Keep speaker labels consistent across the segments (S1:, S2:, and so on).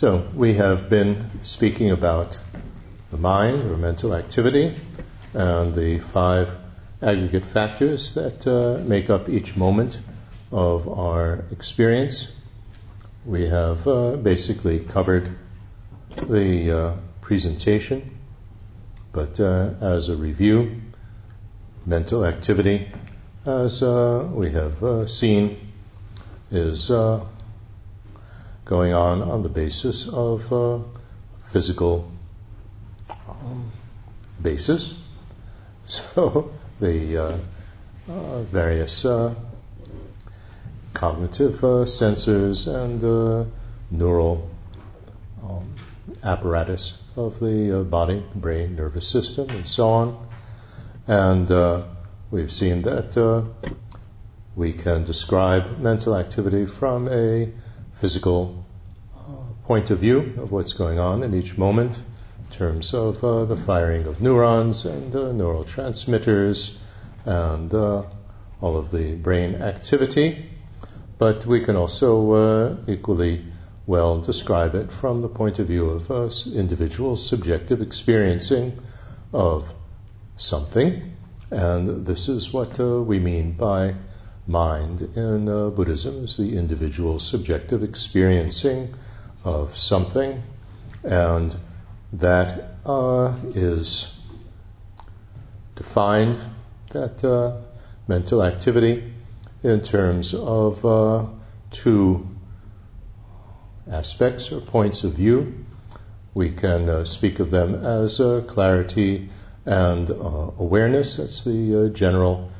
S1: So we have been speaking about the mind or mental activity and the five aggregate factors that uh, make up each moment of our experience. We have uh, basically covered the uh, presentation, but uh, as a review, mental activity, as uh, we have uh, seen, is going on on the basis of uh, physical um, basis. So the uh, uh, various uh, cognitive sensors and neural um, apparatus of the body, brain, nervous system, and so on. And we've seen that we can describe mental activity from a physical point of view of what's going on in each moment in terms of uh, the firing of neurons and uh, neural transmitters and uh, all of the brain activity. But we can also uh, equally well describe it from the point of view of uh, individual subjective experiencing of something. And this is what we mean by mind in uh, Buddhism is the individual subjective experiencing of something, and that uh, is defined, that uh, mental activity, in terms of uh, two aspects or points of view. We can uh, speak of them as uh, clarity and awareness. That's the general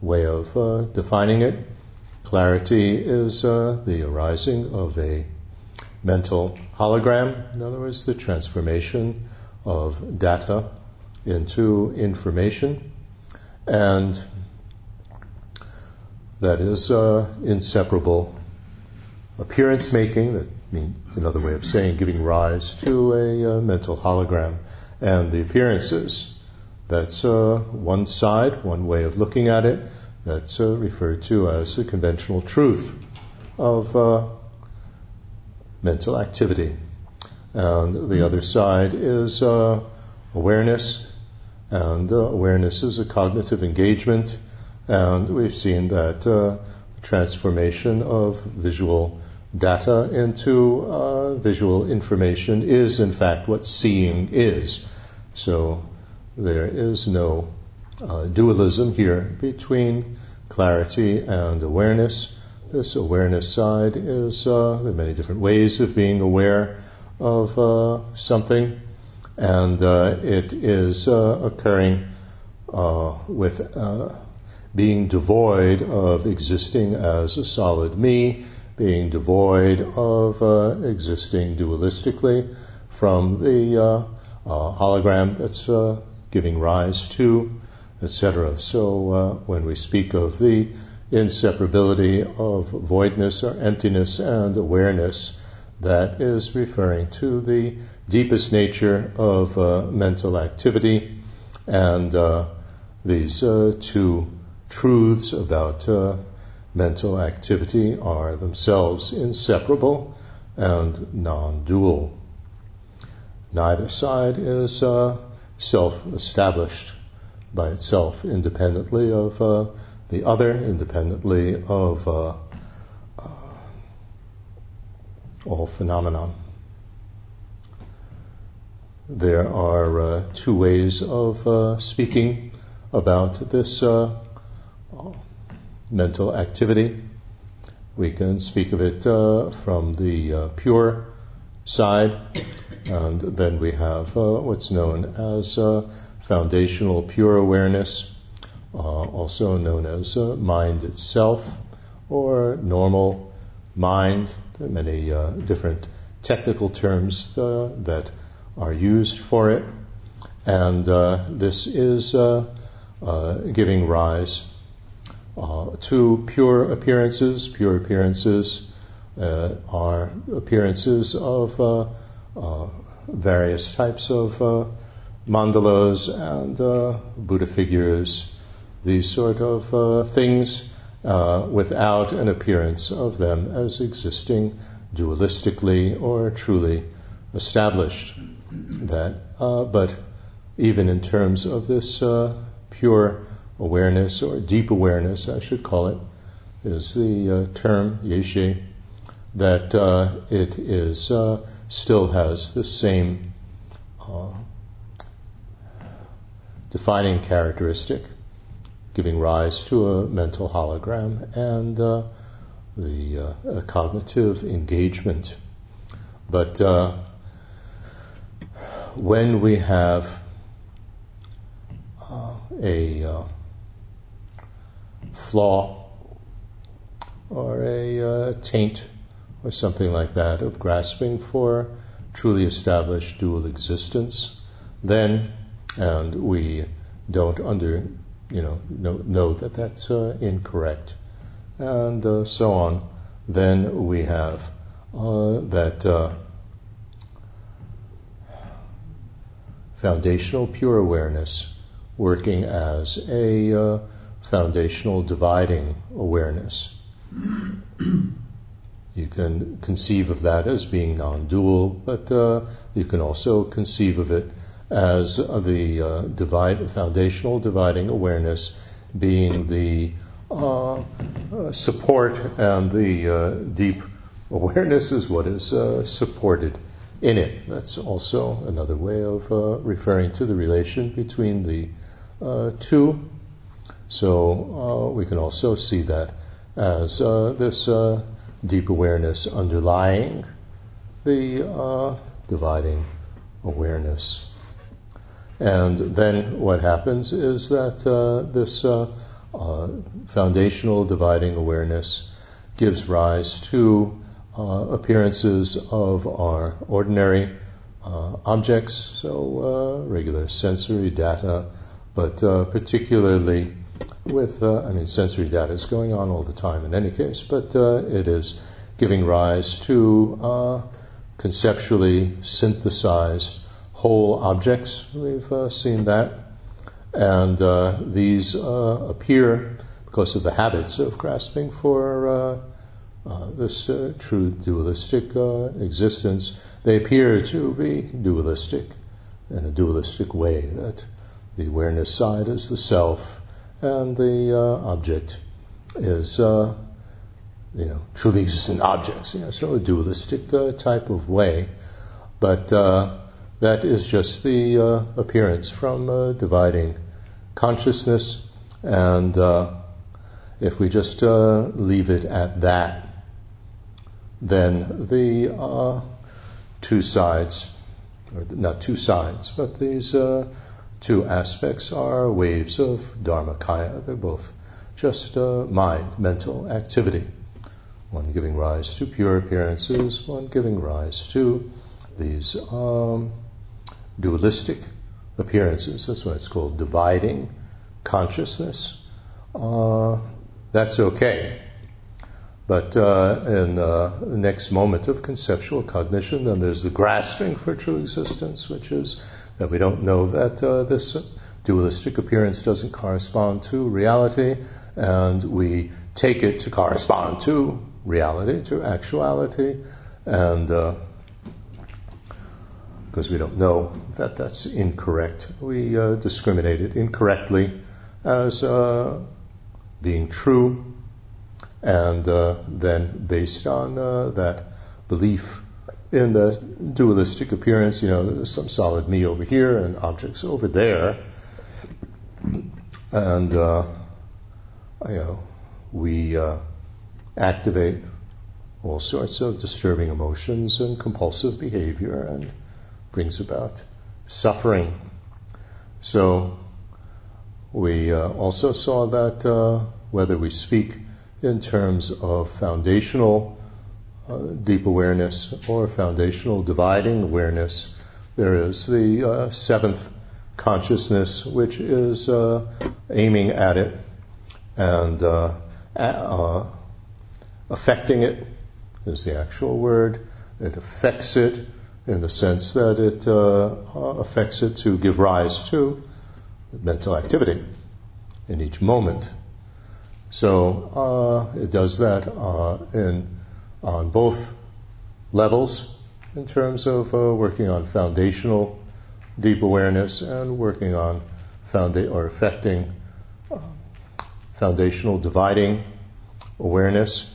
S1: way of uh, defining it. Clarity is uh, the arising of a mental hologram, in other words, the transformation of data into information, and that is uh, inseparable appearance making, that means another way of saying giving rise to a uh, mental hologram, and the appearances that's uh, one side, one way of looking at it. That's uh, referred to as the conventional truth of uh, mental activity. And the other side is uh, awareness, and uh, awareness is a cognitive engagement. And we've seen that uh, transformation of visual data into visual information is, in fact, what seeing is. So there is no uh, dualism here between clarity and awareness. This awareness side is uh, there are many different ways of being aware of uh, something, and uh, it is uh, occurring uh, with being devoid of existing as a solid me, being devoid of existing dualistically from the hologram that's giving rise to, etc. So uh, when we speak of the inseparability of voidness or emptiness and awareness, that is referring to the deepest nature of uh, mental activity and uh, these uh, two truths about uh, mental activity are themselves inseparable and non-dual. Neither side is uh, self-established by itself, independently of uh, the other, independently of uh, uh, all phenomenon. There are uh, two ways of uh, speaking about this uh, mental activity. We can speak of it from the pure side, and then we have uh, what's known as uh, foundational pure awareness, uh, also known as uh, mind itself or normal mind. There are many uh, different technical terms uh, that are used for it, and this is giving rise to pure appearances. Pure appearances uh, are appearances of uh, uh, various types of mandalas and Buddha figures, these sort of things, without an appearance of them as existing dualistically or truly established. That, uh, but even in terms of this uh, pure awareness or deep awareness, I should call it, is the uh, term yeshe, that uh, it is uh, still has the same uh, defining characteristic, giving rise to a mental hologram and uh, the uh, cognitive engagement. But uh, when we have uh, a uh, flaw or a uh, taint or something like that of grasping for truly established dual existence, then, and we don't under, you know, know, know that that's uh, incorrect, and uh, so on, then we have uh, that uh, foundational pure awareness working as a uh, foundational dividing awareness. You can conceive of that as being non-dual, but uh, you can also conceive of it as the uh, divide, foundational dividing awareness being the uh, support and the uh, deep awareness is what is uh, supported in it. That's also another way of uh, referring to the relation between the two. So we can also see that as this deep awareness underlying the uh, dividing awareness. And then what happens is that uh, this uh, uh foundational dividing awareness gives rise to uh, appearances of our ordinary uh, objects, so regular sensory data, but particularly with, uh, I mean, sensory data is going on all the time in any case, but uh, it is giving rise to uh, conceptually synthesized whole objects. We've uh, seen that. And uh, these uh, appear because of the habits of grasping for this true dualistic existence. They appear to be dualistic in a dualistic way, that the awareness side is the self, and the uh, object is, uh, you know, truly existent objects, know, so a dualistic uh, type of way. But uh, that is just the uh, appearance from uh, dividing consciousness, and if we just leave it at that, then the two sides, or not two sides, but these two aspects are waves of Dharmakaya. They're both just uh, mind, mental activity. One giving rise to pure appearances, one giving rise to these um, dualistic appearances. That's what it's called, dividing consciousness. Uh, that's okay. But uh, in uh, the next moment of conceptual cognition, then there's the grasping for true existence, which is that we don't know that uh, this dualistic appearance doesn't correspond to reality, and we take it to correspond to reality, to actuality, and because we don't know that that's incorrect, we uh, discriminate it incorrectly as uh, being true, and uh, then based on uh, that belief in the dualistic appearance, you know, there's some solid me over here and objects over there. And, uh, you know, we uh, activate all sorts of disturbing emotions and compulsive behavior and brings about suffering. So we uh, also saw that uh, whether we speak in terms of foundational uh, deep awareness or foundational dividing awareness. There is the uh, seventh consciousness, which is uh, aiming at it and uh, affecting it is the actual word. It affects it in the sense that it affects it to give rise to mental activity in each moment. So it does that in on both levels in terms of uh, working on foundational deep awareness and working on founda- or affecting foundational dividing awareness.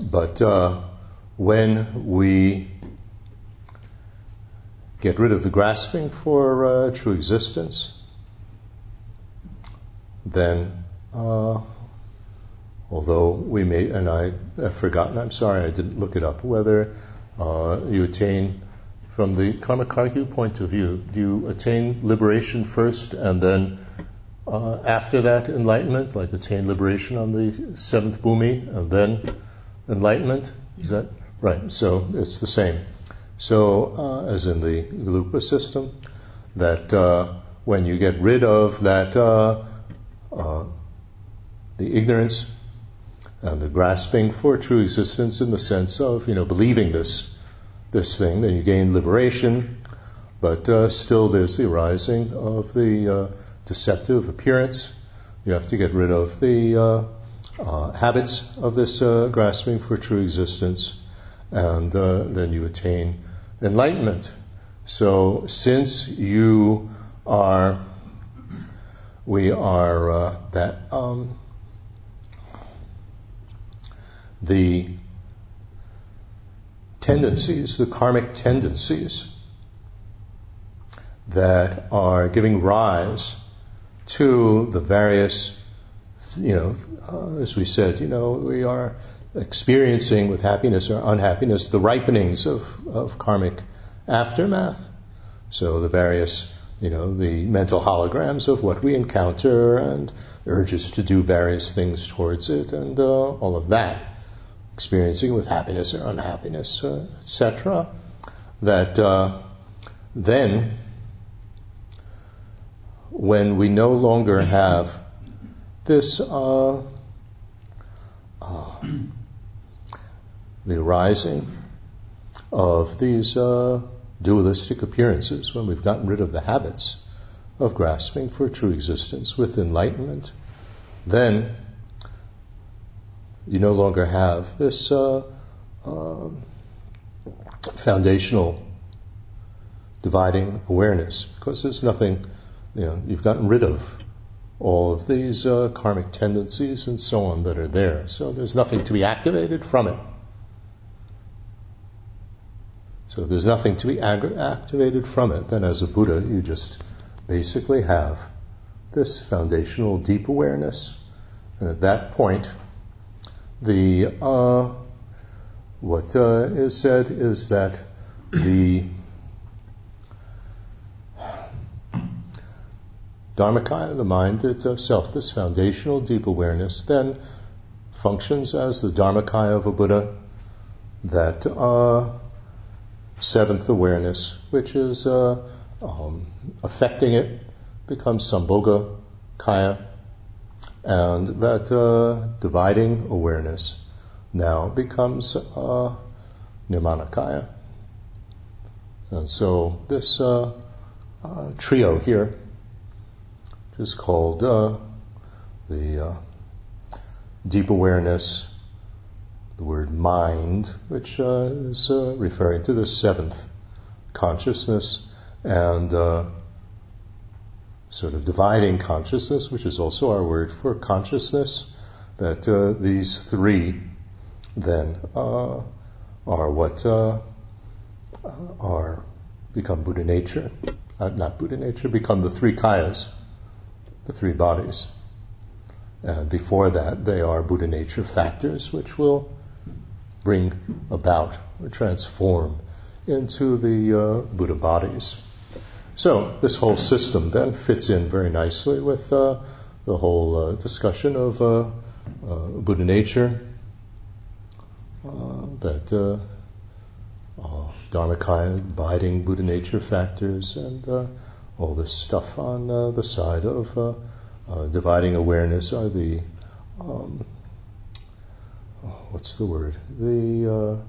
S1: But uh, when we get rid of the grasping for uh, true existence, then uh, although we may, and I have forgotten, I'm sorry, I didn't look it up, whether uh, you attain, from the Karma Kagyu point of view, do you attain liberation first and then uh, after that enlightenment, like attain liberation on the seventh bhumi and then enlightenment? Is that right? So it's the same. So, uh, as in the Gelugpa system, that uh, when you get rid of that, uh, uh, the ignorance and the grasping for true existence in the sense of, you know, believing this, this thing, then you gain liberation, but uh, still there's the arising of the uh, deceptive appearance. You have to get rid of the habits of this grasping for true existence, and uh, then you attain enlightenment. So since you are, we are that. Um, the tendencies, the karmic tendencies that are giving rise to the various, you know, uh, as we said, you know, we are experiencing with happiness or unhappiness the ripenings of, of karmic aftermath. So the various, you know, the mental holograms of what we encounter and urges to do various things towards it and uh, all of that experiencing with happiness or unhappiness, uh, etc., that uh, then, when we no longer have this, uh, uh the arising of these uh, dualistic appearances, when we've gotten rid of the habits of grasping for true existence with enlightenment, then you no longer have this uh, uh, foundational dividing awareness because there's nothing, you know, you've gotten rid of all of these uh, karmic tendencies and so on that are there. So there's nothing to be activated from it. So if there's nothing to be ag- activated from it, then as a Buddha, you just basically have this foundational deep awareness. And at that point, the uh, what uh, is said is that the Dharmakaya, the mind itself, this foundational deep awareness, then functions as the Dharmakaya of a Buddha, that uh, seventh awareness, which is uh, um, affecting it, becomes Sambhoga Kaya, and that uh, dividing awareness now becomes uh, Nirmanakaya. And so this uh, uh, trio here is called uh, the uh, deep awareness, the word mind, which uh, is uh, referring to the seventh consciousness, and sort of dividing consciousness, which is also our word for consciousness, that uh, these three then uh, are what uh, are become Buddha nature, uh, not Buddha nature, become the three kayas, the three bodies. And before that, they are Buddha nature factors, which will bring about or transform into the uh, Buddha bodies. So this whole system then fits in very nicely with uh, the whole uh, discussion of uh, uh Buddha nature, uh, that uh, Dharmakaya, abiding Buddha nature factors, and all this stuff on the side of dividing awareness are the um, what's the word? The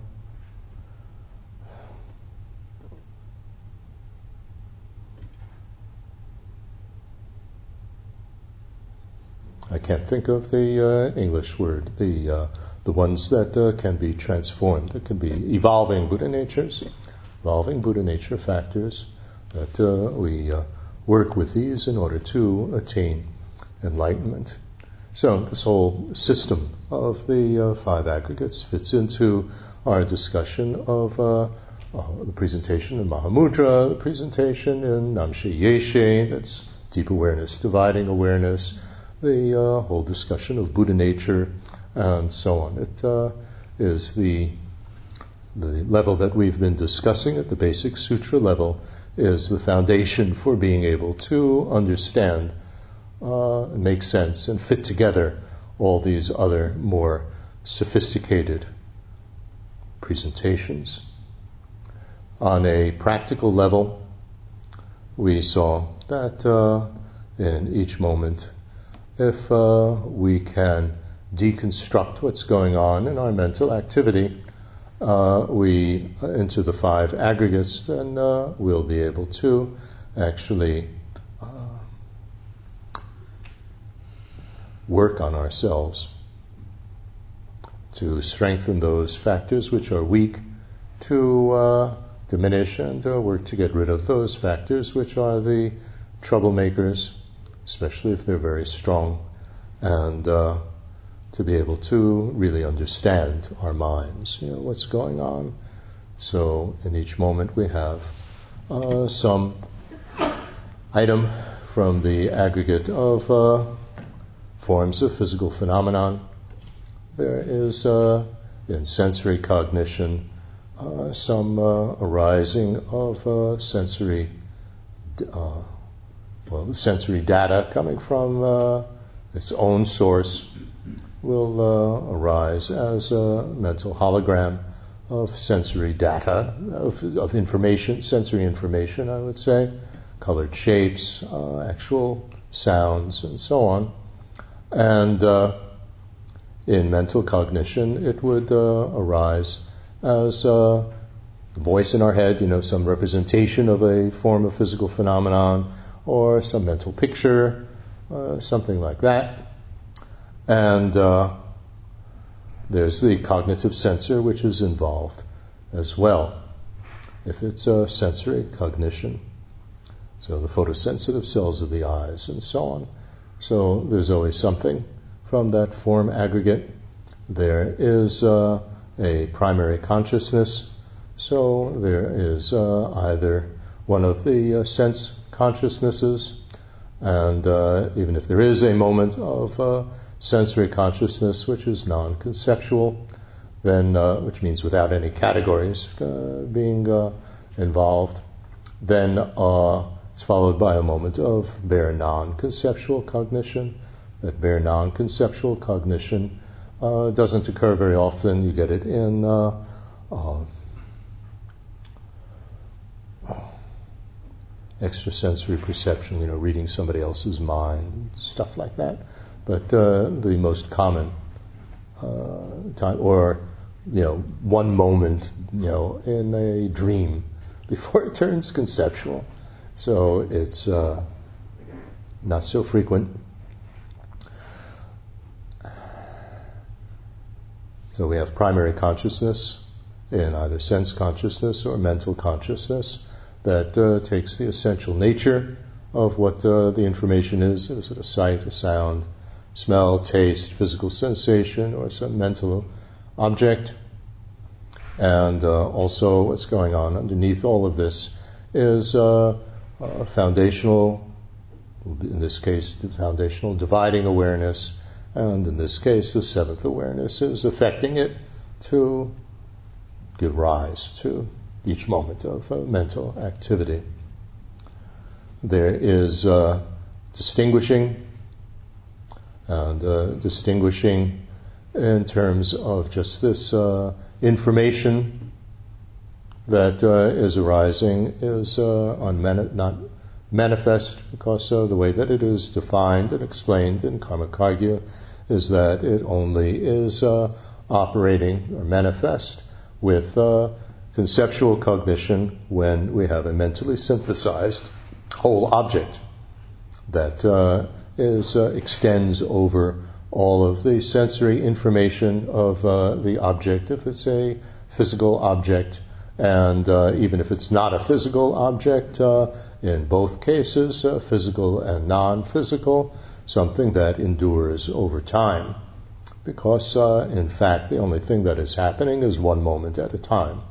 S1: I can't think of the uh, English word, the uh, the ones that uh, can be transformed, that can be evolving Buddha natures, evolving Buddha nature factors, that uh, we uh, work with these in order to attain enlightenment. So this whole system of the uh, five aggregates fits into our discussion of uh, uh, the presentation in Mahamudra, the presentation in Namshe Yeshe, that's deep awareness, dividing awareness, the uh, whole discussion of Buddha nature, and so on. It uh, is the the level that we've been discussing at the basic sutra level is the foundation for being able to understand, uh, make sense, and fit together all these other more sophisticated presentations. On a practical level, we saw that uh, in each moment, if uh, we can deconstruct what's going on in our mental activity, uh, we uh, into the five aggregates, then uh, we'll be able to actually work on ourselves to strengthen those factors which are weak, to uh, diminish and uh, work to get rid of those factors which are the troublemakers, especially if they're very strong, and to be able to really understand our minds, you know, what's going on. So in each moment we have uh, some item from the aggregate of uh, forms of physical phenomenon. There is uh, in sensory cognition uh, some uh, arising of uh, sensory well, sensory data coming from its own source will uh, arise as a mental hologram of sensory data, of, of, information, sensory information, I would say, colored shapes, uh, actual sounds, and so on. And uh, in mental cognition, it would uh, arise as a voice in our head, you know, some representation of a form of physical phenomenon, or some mental picture, uh, something like that. And uh, there's the cognitive sensor, which is involved as well, if it's a sensory cognition. So the photosensitive cells of the eyes and so on. So there's always something from that form aggregate. There is uh, a primary consciousness. So there is uh, either one of the uh, sense consciousnesses, and uh, even if there is a moment of uh, sensory consciousness, which is non-conceptual, then uh, which means without any categories being involved, then uh, it's followed by a moment of bare non-conceptual cognition. That bare non-conceptual cognition uh, doesn't occur very often. You get it in uh, extrasensory perception, you know, reading somebody else's mind, stuff like that but uh, the most common uh, time, or you know, one moment, you know, in a dream before it turns conceptual. So it's uh, not so frequent. So we have primary consciousness in either sense consciousness or mental consciousness that uh, takes the essential nature of what uh, the information is, a sort of sight, a sound, smell, taste, physical sensation, or some mental object. And uh, also, what's going on underneath all of this is uh, uh, foundational, in this case, the foundational dividing awareness, and in this case, the seventh awareness is affecting it to give rise to each moment of uh, mental activity. There is uh, distinguishing and uh, distinguishing in terms of just this uh, information that uh, is arising is uh, not manifest because uh, the way that it is defined and explained in Karma Kagyu is that it only is uh, operating or manifest with conceptual cognition when we have a mentally synthesized whole object that is uh, extends over all of the sensory information of uh, the object, if it's a physical object, and uh, even if it's not a physical object, uh, in both cases, uh, physical and non physical, something that endures over time. Because, uh, in fact, the only thing that is happening is one moment at a time.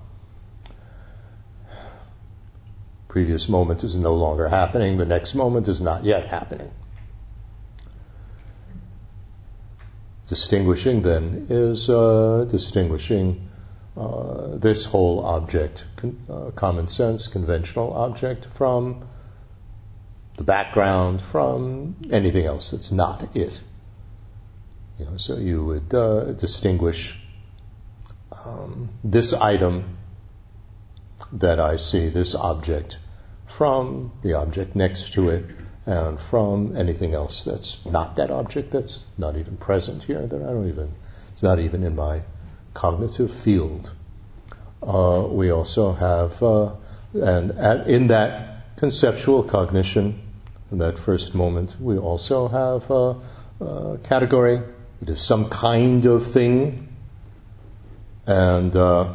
S1: Previous moment is no longer happening, the next moment is not yet happening. Distinguishing then is uh, distinguishing uh, this whole object, con- uh, common sense, conventional object, from the background, from anything else that's not it. You know, so you would uh, distinguish um, this item that I see, this object, from the object next to it, and from anything else that's not that object, that's not even present here, that I don't even, it's not even in my cognitive field. Uh, we also have, uh, and at, in that conceptual cognition, in that first moment, we also have a, a category. It is some kind of thing, and uh,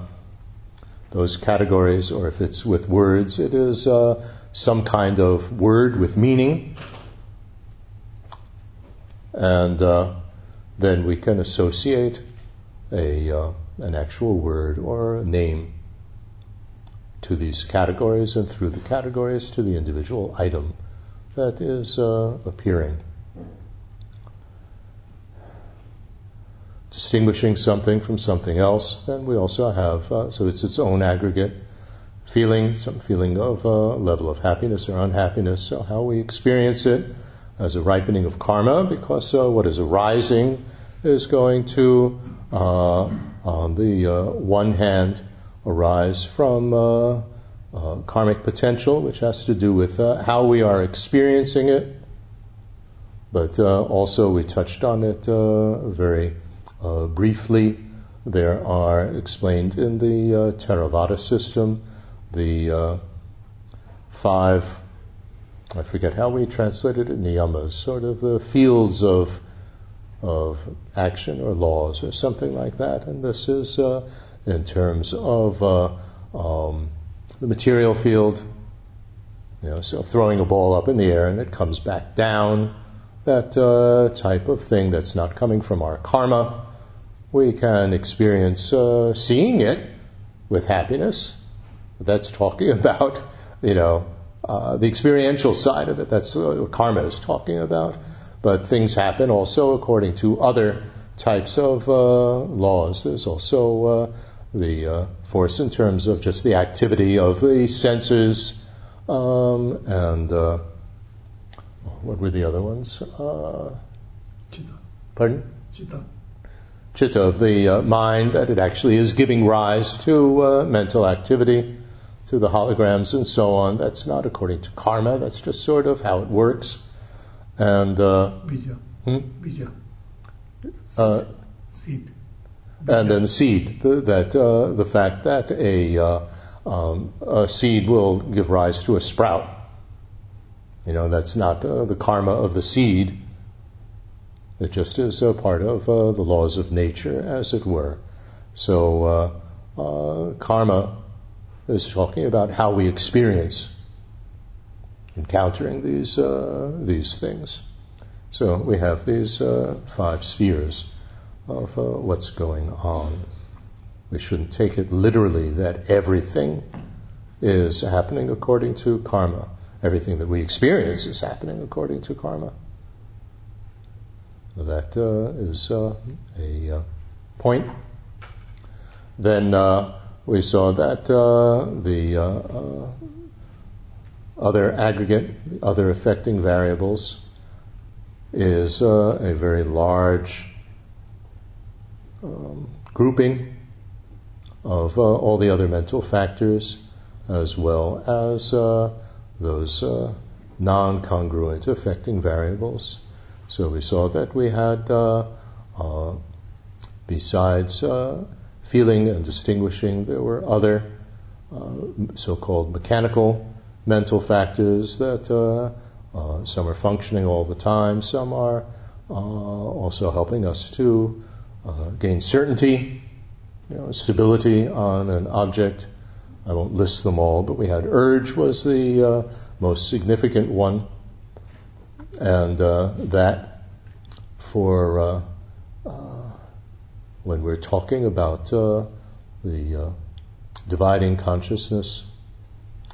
S1: those categories, or if it's with words, it is uh, some kind of word with meaning, and uh, then we can associate a uh, an actual word or a name to these categories, and through the categories to the individual item that is uh, appearing. Distinguishing something from something else, then we also have uh, so it's its own aggregate feeling, some feeling of a uh, level of happiness or unhappiness. So how we experience it as a ripening of karma, because uh, what is arising is going to, uh, on the uh, one hand, arise from uh, uh, karmic potential, which has to do with uh, how we are experiencing it. But also, we touched on it very briefly. There are explained in the Theravada system the five I forget how we translated it, niyamas, sort of the fields of of action or laws or something like that. And this is uh, in terms of uh, um, the material field. You know, so throwing a ball up in the air and it comes back down. That uh, type of thing that's not coming from our karma. We can experience uh, seeing it with happiness. That's talking about, you know, uh, the experiential side of it. That's what karma is talking about. But things happen also according to other types of uh, laws. There's also uh, the uh, force in terms of just the activity of the senses, um, and uh, what were the other ones? Uh,
S2: Chitta.
S1: Pardon?
S2: Chitta.
S1: Chitta of the uh, mind, that it actually is giving rise to mental activity, to the holograms and so on. That's not according to karma, that's just sort of how it works. And uh,
S2: bija.
S1: Hmm?
S2: Bija.
S1: Uh,
S2: seed.
S1: And then seed, the, that uh, the fact that a, uh, um, a, seed will give rise to a sprout. You know, that's not uh, the karma of the seed. It just is a part of uh, the laws of nature, as it were. So karma is talking about how we experience encountering these uh, these things. So we have these uh, five spheres of uh, what's going on. We shouldn't take it literally that everything is happening according to karma. Everything that we experience is happening according to karma. That uh, is uh, a uh, point. Then we saw that the other aggregate, other affecting variables is uh, a very large um, grouping of uh, all the other mental factors as well as uh, those uh, non congruent affecting variables. So we saw that we had, uh, uh, besides feeling and distinguishing, there were other so called mechanical mental factors that uh, uh, some are functioning all the time, some are uh, also helping us to uh, gain certainty, you know, stability on an object. I won't list them all, but we had urge was the uh, most significant one, and that for when we're talking about the dividing consciousness,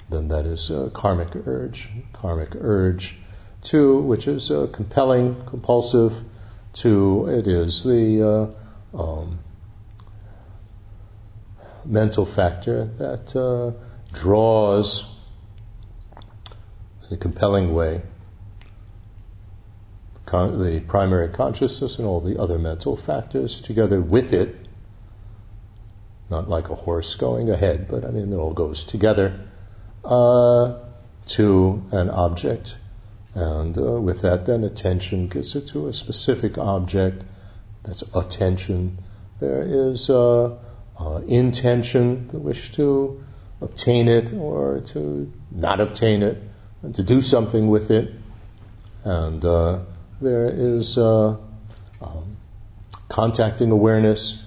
S1: then that is karmic urge. Karmic urge Two, which is uh, compelling, compulsive. Two, it is the uh, um, mental factor that uh, draws in a compelling way con- the primary consciousness and all the other mental factors together with it. Not like a horse going ahead, but I mean, it all goes together uh, to an object and uh, with that, then attention gets it to a specific object. That's attention. There is uh, uh, intention, the wish to obtain it or to not obtain it, and to do something with it. And uh, there is uh, um, contacting awareness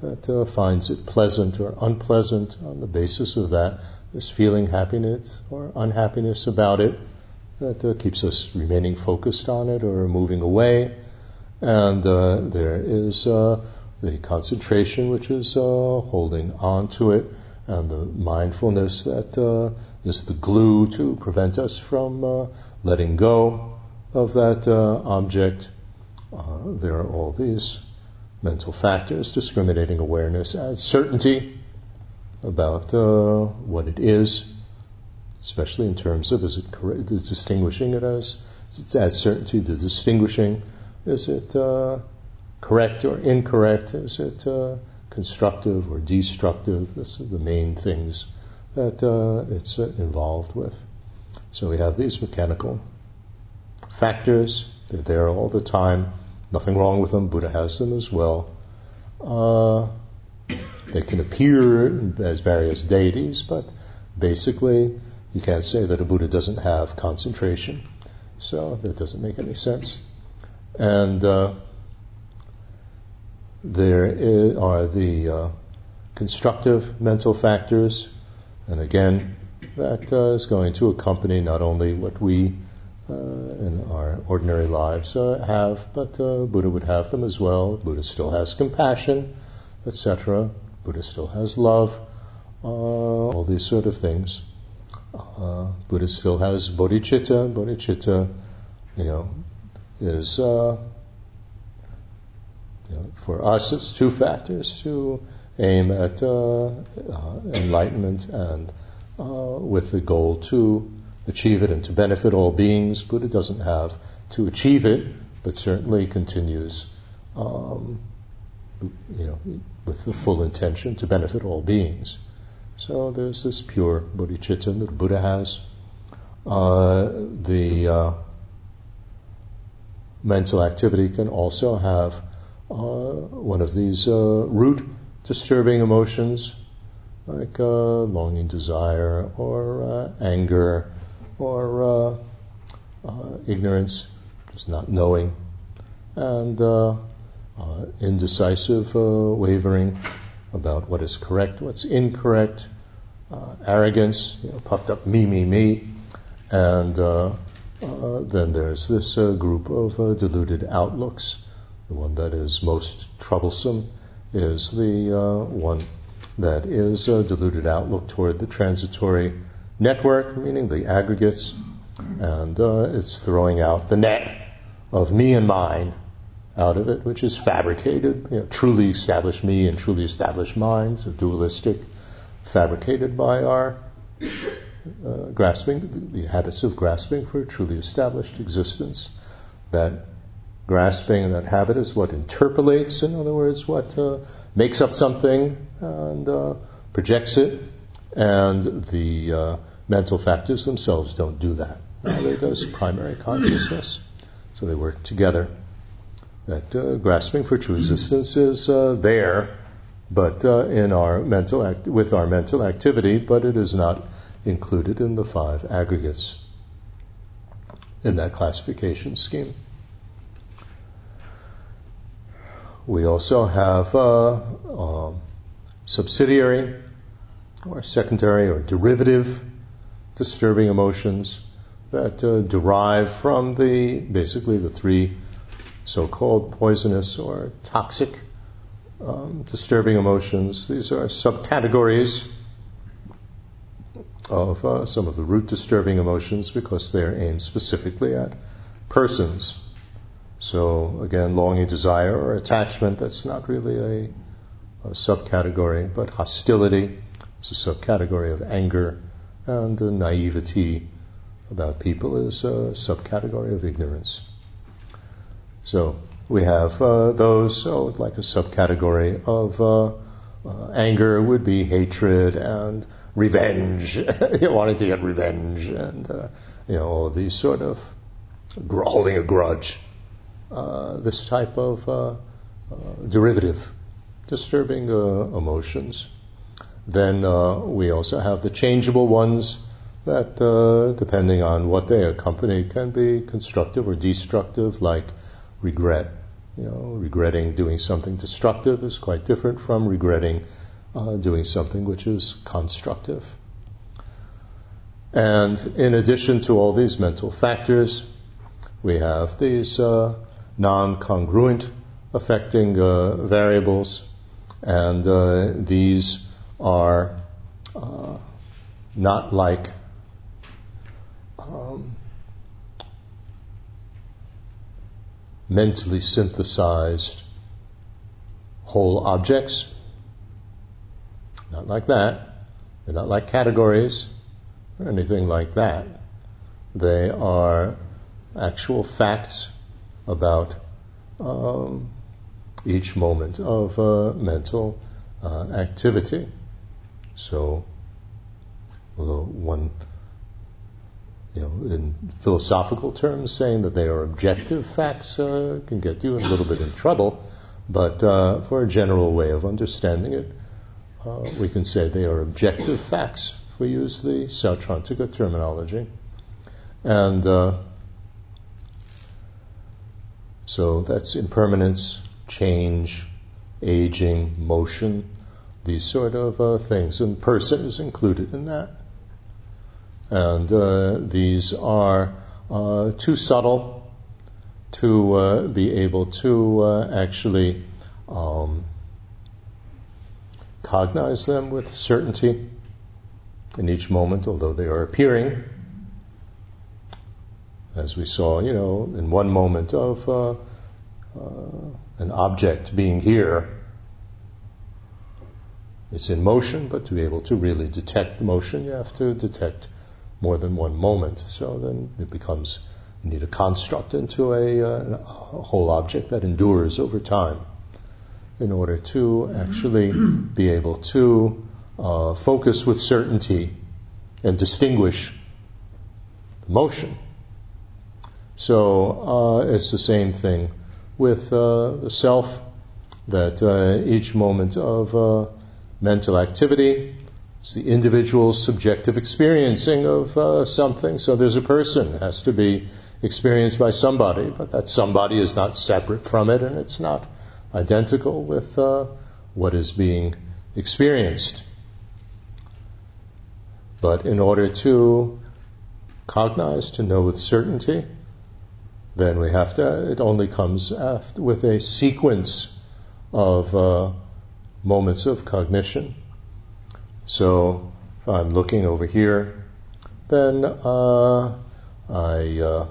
S1: that uh, finds it pleasant or unpleasant on the basis of that. There's feeling happiness or unhappiness about it that uh, keeps us remaining focused on it or moving away. And uh, there is uh, the concentration, which is uh, holding on to it, and the mindfulness that uh, is the glue to prevent us from letting go of that object. there are all these mental factors, discriminating awareness certainty about what it is especially in terms of is it correct, distinguishing it as adds certainty the distinguishing. Is it uh, correct or incorrect? Is it uh, constructive or destructive? This are the main things that uh, it's uh, involved with. So we have these mechanical factors. They're there all the time. Nothing wrong with them. Buddha has them as well. They can appear as various deities, but basically you can't say that a Buddha doesn't have concentration. So that doesn't make any sense. And uh, are the uh, constructive mental factors, and again, that uh, is going to accompany not only what we uh, in our ordinary lives uh, have, but uh, Buddha would have them as well. Buddha still has compassion, etc. Buddha still has love, all these sort of things. Uh, Buddha still has bodhicitta. Bodhicitta, you know, is uh, you know, for us it's two factors to aim at uh, uh enlightenment and uh, with the goal to achieve it and to benefit all beings. Buddha doesn't have to achieve it, but certainly continues, um, you know, with the full intention to benefit all beings. So there's this pure bodhicitta that Buddha has. Uh, the uh, mental activity can also have uh, one of these uh, root disturbing emotions, like uh, longing, desire, or uh, anger, or ignorance, just not knowing, and indecisive wavering about what is correct, what's incorrect, uh, arrogance, you know, puffed up me, me, me, and uh, uh, then there's this uh, group of uh, deluded outlooks. The one that is most troublesome is the uh, one that is a deluded outlook toward the transitory network, meaning the aggregates, and it's throwing out the net of me and mine out of it, which is fabricated, you know, truly established me and truly established minds, so dualistic, fabricated by our uh, grasping, the habits of grasping for a truly established existence. That grasping and that habit is what interpolates, in other words, what uh, makes up something and uh, projects it, and the uh, mental factors themselves don't do that. Neither does primary consciousness. So they work together that uh, grasping for true existence is uh, there, but uh, in our mental act- with our mental activity, but it is not included in the five aggregates in that classification scheme. we also have uh, um, subsidiary or secondary or derivative disturbing emotions that uh, derive from the basically the three so-called poisonous or toxic um, disturbing emotions. These are subcategories of uh, some of the root disturbing emotions because they're aimed specifically at persons. So again, longing, desire, or attachment, that's not really a, a subcategory, but hostility is a subcategory of anger, and naivety about people is a subcategory of ignorance. So we have uh, those, so like a subcategory of uh, uh, anger would be hatred and revenge, wanting to get revenge, and uh, you know all these sort of holding a grudge. Uh, this type of derivative, disturbing emotions. Then we also have the changeable ones that, depending on what they accompany, can be constructive or destructive, like regret. You know, regretting doing something destructive is quite different from regretting uh, doing something which is constructive. And in addition to all these mental factors, we have these uh, non-congruent affecting uh, variables, and uh, these are uh, not like um, mentally synthesized whole objects. Not like that. They're not like categories or anything like that. They are actual facts about um, each moment of uh, mental uh, activity. So, although one you know, in philosophical terms, saying that they are objective facts uh, can get you a little bit in trouble. But uh, for a general way of understanding it, uh, we can say they are objective facts if we use the Sautrantika terminology. And uh, so that's impermanence, change, aging, motion, these sort of uh, things. And person is included in that. And uh, these are uh, too subtle to uh, be able to uh, actually um, cognize them with certainty in each moment, although they are appearing. As we saw, you know, in one moment of uh, uh, an object being here, it's in motion, but to be able to really detect the motion, you have to detect more than one moment. So then it becomes, you need a construct into a, uh, a whole object that endures over time in order to actually be able to uh, focus with certainty and distinguish the motion. So uh, it's the same thing with uh, the self, that uh, each moment of mental activity it's the individual's subjective experiencing of uh, something. So there's a person it has to be experienced by somebody, but that somebody is not separate from it, and it's not identical with uh, what is being experienced. But in order to cognize, to know with certainty, then we have to, it only comes after, with a sequence of uh, moments of cognition. So I'm looking over here, then uh, I uh,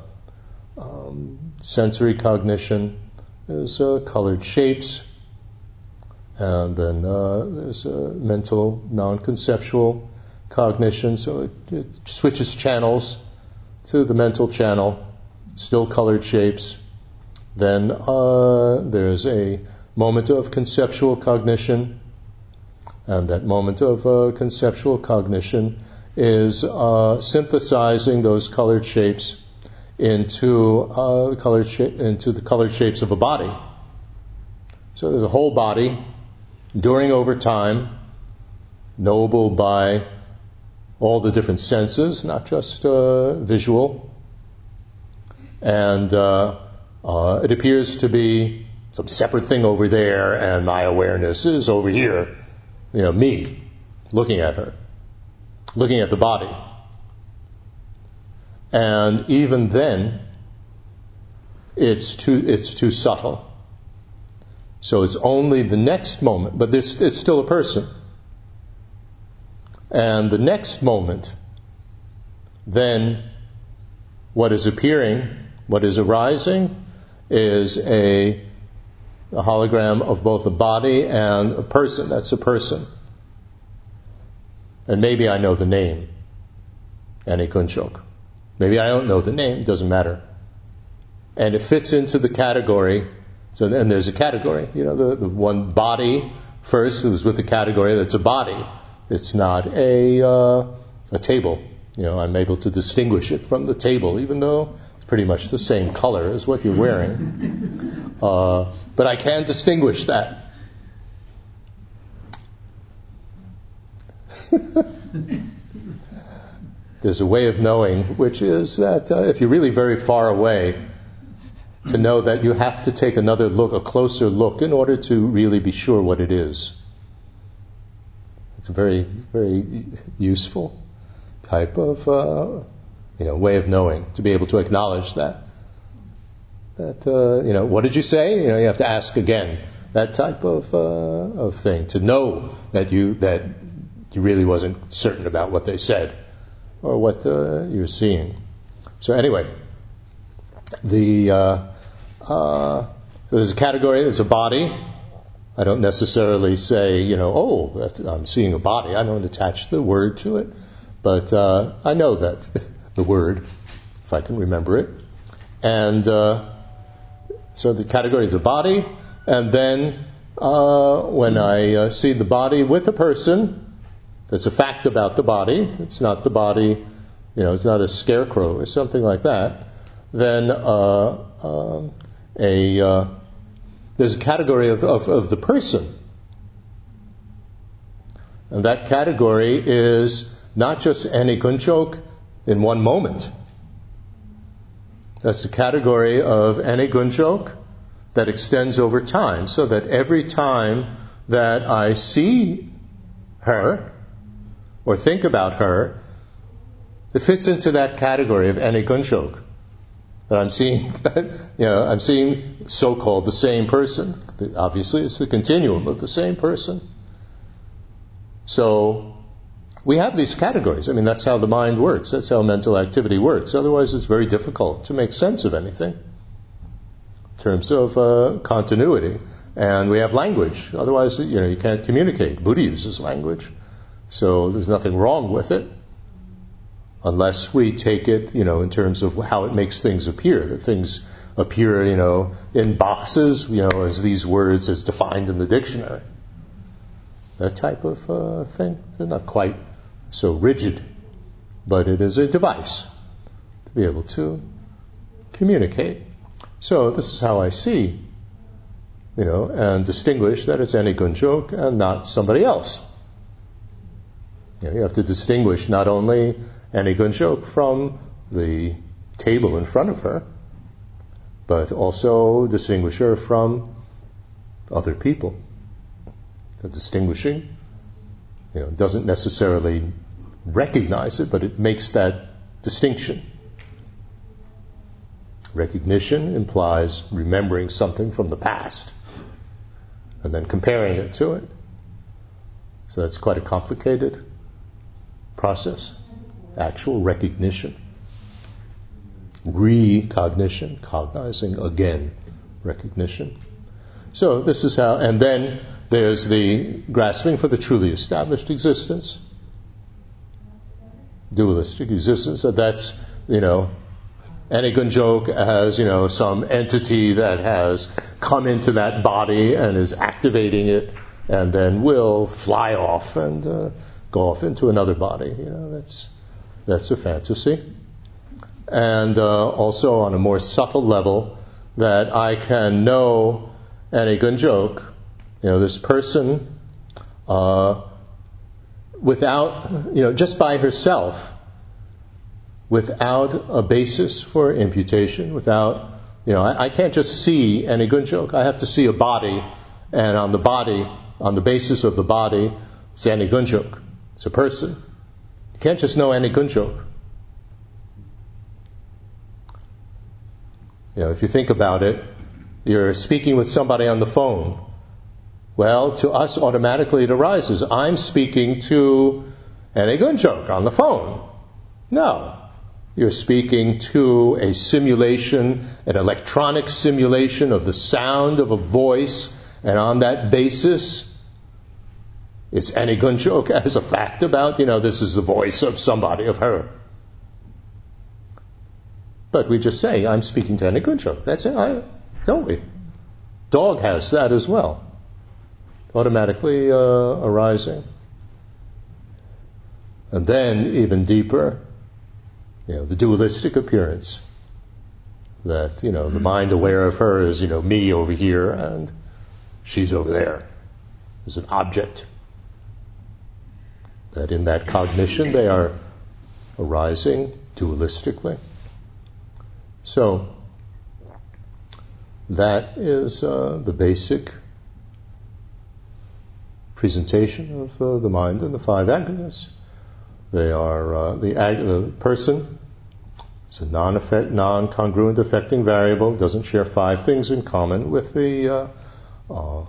S1: um, sensory cognition. Is uh, colored shapes, and then uh, there's a mental non-conceptual cognition. So it, it, switches channels to the mental channel, still colored shapes. Then uh, there's a moment of conceptual cognition and that moment of uh, conceptual cognition is uh, synthesizing those colored shapes into uh, colored sh- into the colored shapes of a body. So there's a whole body enduring over time, knowable by all the different senses, not just uh, visual. And uh, uh, it appears to be some separate thing over there, and my awareness is over here. You know, me looking at her, looking at the body. And even then, it's too, it's too subtle. So it's only the next moment, but this, it's still a person. And the next moment, then what is appearing, what is arising, is a, a hologram of both a body and a person. That's a person. And maybe I know the name, Annie Kunchok. Maybe I don't know the name, it doesn't matter. And it fits into the category. So then there's a category, you know, the, the one body first it was with the category that's a body. It's not a, uh, a table. You know, I'm able to distinguish it from the table, even though it's pretty much the same color as what you're wearing. Uh, but I can distinguish that. There's a way of knowing, which is that uh, if you're really very far away, to know that you have to take another look, a closer look, in order to really be sure what it is. It's a very, very useful type of, uh, you know, way of knowing to be able to acknowledge that. That uh, you know, what did you say? You know, you have to ask again. That type of uh, of thing to know that you that you really wasn't certain about what they said or what uh, you're seeing. So anyway, the uh, uh, there's a category. There's a body. I don't necessarily say, you know, oh, I'm seeing a body. I don't attach the word to it. But uh, I know that the word, if I can remember it. And so the category is the body, and then uh, when I uh, see the body with a person, there's a fact about the body. It's not the body, you know, it's not a scarecrow or something like that. Then uh, um, a uh, there's a category of, of, of the person. And that category is not just Annie Kunchok in one moment. That's the category of Annie Kunchok that extends over time, so that every time that I see her or think about her, it fits into that category of Annie Kunchok. That I'm seeing, you know, I'm seeing so-called the same person. Obviously, it's the continuum of the same person. So we have these categories. I mean, that's how the mind works. That's how mental activity works. Otherwise, it's very difficult to make sense of anything in terms of uh, continuity. And we have language. Otherwise, you know, you can't communicate. Buddha uses language, so there's nothing wrong with it, unless we take it, you know, in terms of how it makes things appear. That things appear, you know, in boxes, you know, as these words as defined in the dictionary. That type of uh, thing. They're not quite so rigid, but it is a device to be able to communicate. So this is how I see, you know, and distinguish that it's Annie Kunchok and not somebody else. You, know, you have to distinguish not only Annie Kunchok from the table in front of her, but also distinguish her from other people. The distinguishing you know, doesn't necessarily recognize it, but it makes that distinction. Recognition implies remembering something from the past and then comparing it to it. So that's quite a complicated process. Actual recognition. Recognition, cognizing again, recognition. So this is how, and then there's the grasping for the truly established existence dualistic existence. So that's, you know, Annie Kunchok as, you know, some entity that has come into that body and is activating it and then will fly off and uh, go off into another body. You know, that's, that's a fantasy. And uh, also on a more subtle level, that I can know Annie Kunchok, you know, this person, uh, without, you know, just by herself, without a basis for imputation, without You know, I, I can't just see Annie Kunchok. I have to see a body, and on the body, on the basis of the body, it's Annie Kunchok. It's a person. You can't just know Annie Kunchok. You know, if you think about it, you're speaking with somebody on the phone. Well, to us, automatically it arises. I'm speaking to Annie Kunchok on the phone. No. You're speaking to a simulation, an electronic simulation of the sound of a voice, and on that basis, it's Annie Kunchok as a fact about, you know, this is the voice of somebody, of her. But we just say, I'm speaking to Annie Kunchok. That's it, I, don't we? Dog has that as well. Automatically uh, arising. And then, even deeper, you know, the dualistic appearance. That, you know, the mind aware of her is, you know, me over here and she's over there as an object. That in that cognition they are arising dualistically. So, that is uh, the basic presentation of uh, the mind and the five aggregates. They are uh, the, ag- the person is a non-effect, non-congruent affecting variable, doesn't share five things in common with the uh, uh,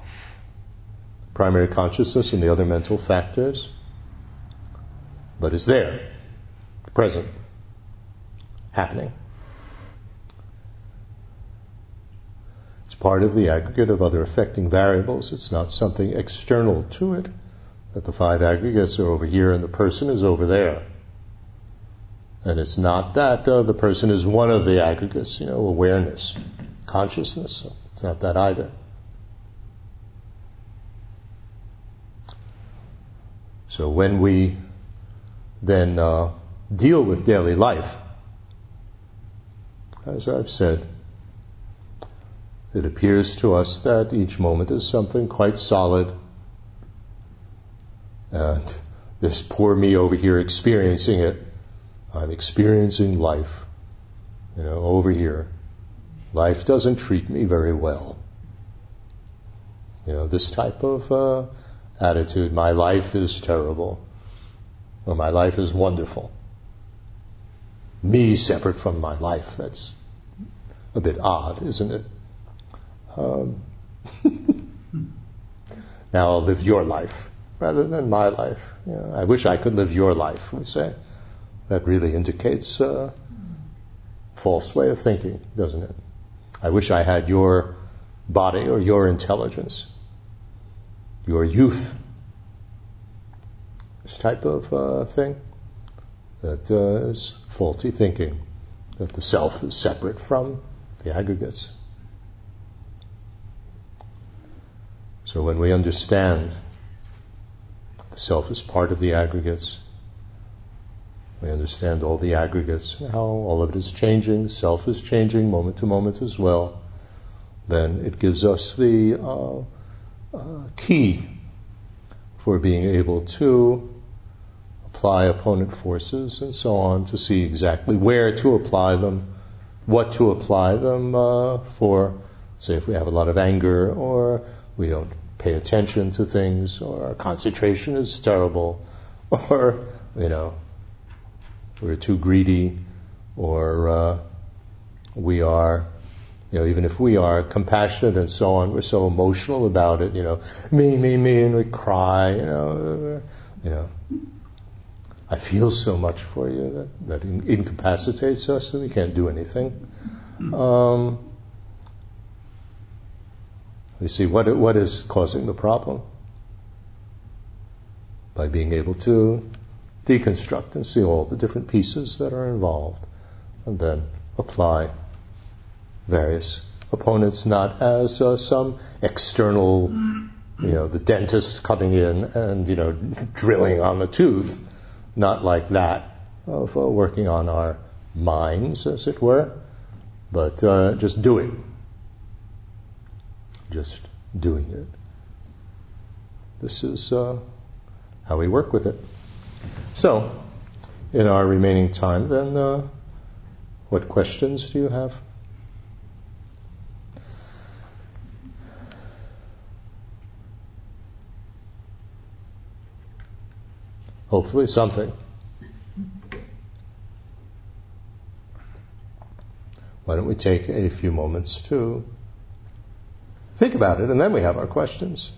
S1: primary consciousness and the other mental factors, but is there, present, happening. Part of the aggregate of other affecting variables. It's not something external to it that the five aggregates are over here and the person is over there. And it's not that uh, the person is one of the aggregates, you know, awareness, consciousness. It's not that either. So when we then uh, deal with daily life, as I've said, it appears to us that each moment is something quite solid and this poor me over here experiencing it. I'm experiencing life, you know, over here. Life doesn't treat me very well. You know, this type of uh, attitude, my life is terrible, or my life is wonderful. Me separate from my life, that's a bit odd, isn't it? Um, now I'll live your life rather than my life. You know, I wish I could live your life, we say. That really indicates a false way of thinking, doesn't it? I wish I had your body or your intelligence, your youth. This type of uh, thing that uh, is faulty thinking, that the self is separate from the aggregates. So when we understand the self is part of the aggregates. We understand all the aggregates, how all of it is changing, self is changing moment to moment as well. Then it gives us the uh, uh, key for being able to apply opponent forces and so on to see exactly where to apply them, what to apply them uh, for. Say if we have a lot of anger or we don't pay attention to things, or our concentration is terrible, or, you know, we're too greedy, or uh, we are, you know, even if we are compassionate and so on, we're so emotional about it, you know, me, me, me, and we cry, you know, you know. I feel so much for you that, that incapacitates us that we can't do anything. Um, we see what, what is causing the problem? By being able to deconstruct and see all the different pieces that are involved and then apply various opponents not as uh, some external, you know, the dentist coming in and, you know, drilling on the tooth, not like that, of uh, working on our minds, as it were, but uh, just do it just doing it. This is uh, how we work with it. So, in our remaining time, then, uh, what questions do you have? Hopefully, something. Why don't we take a few moments to think about it and then we have our questions.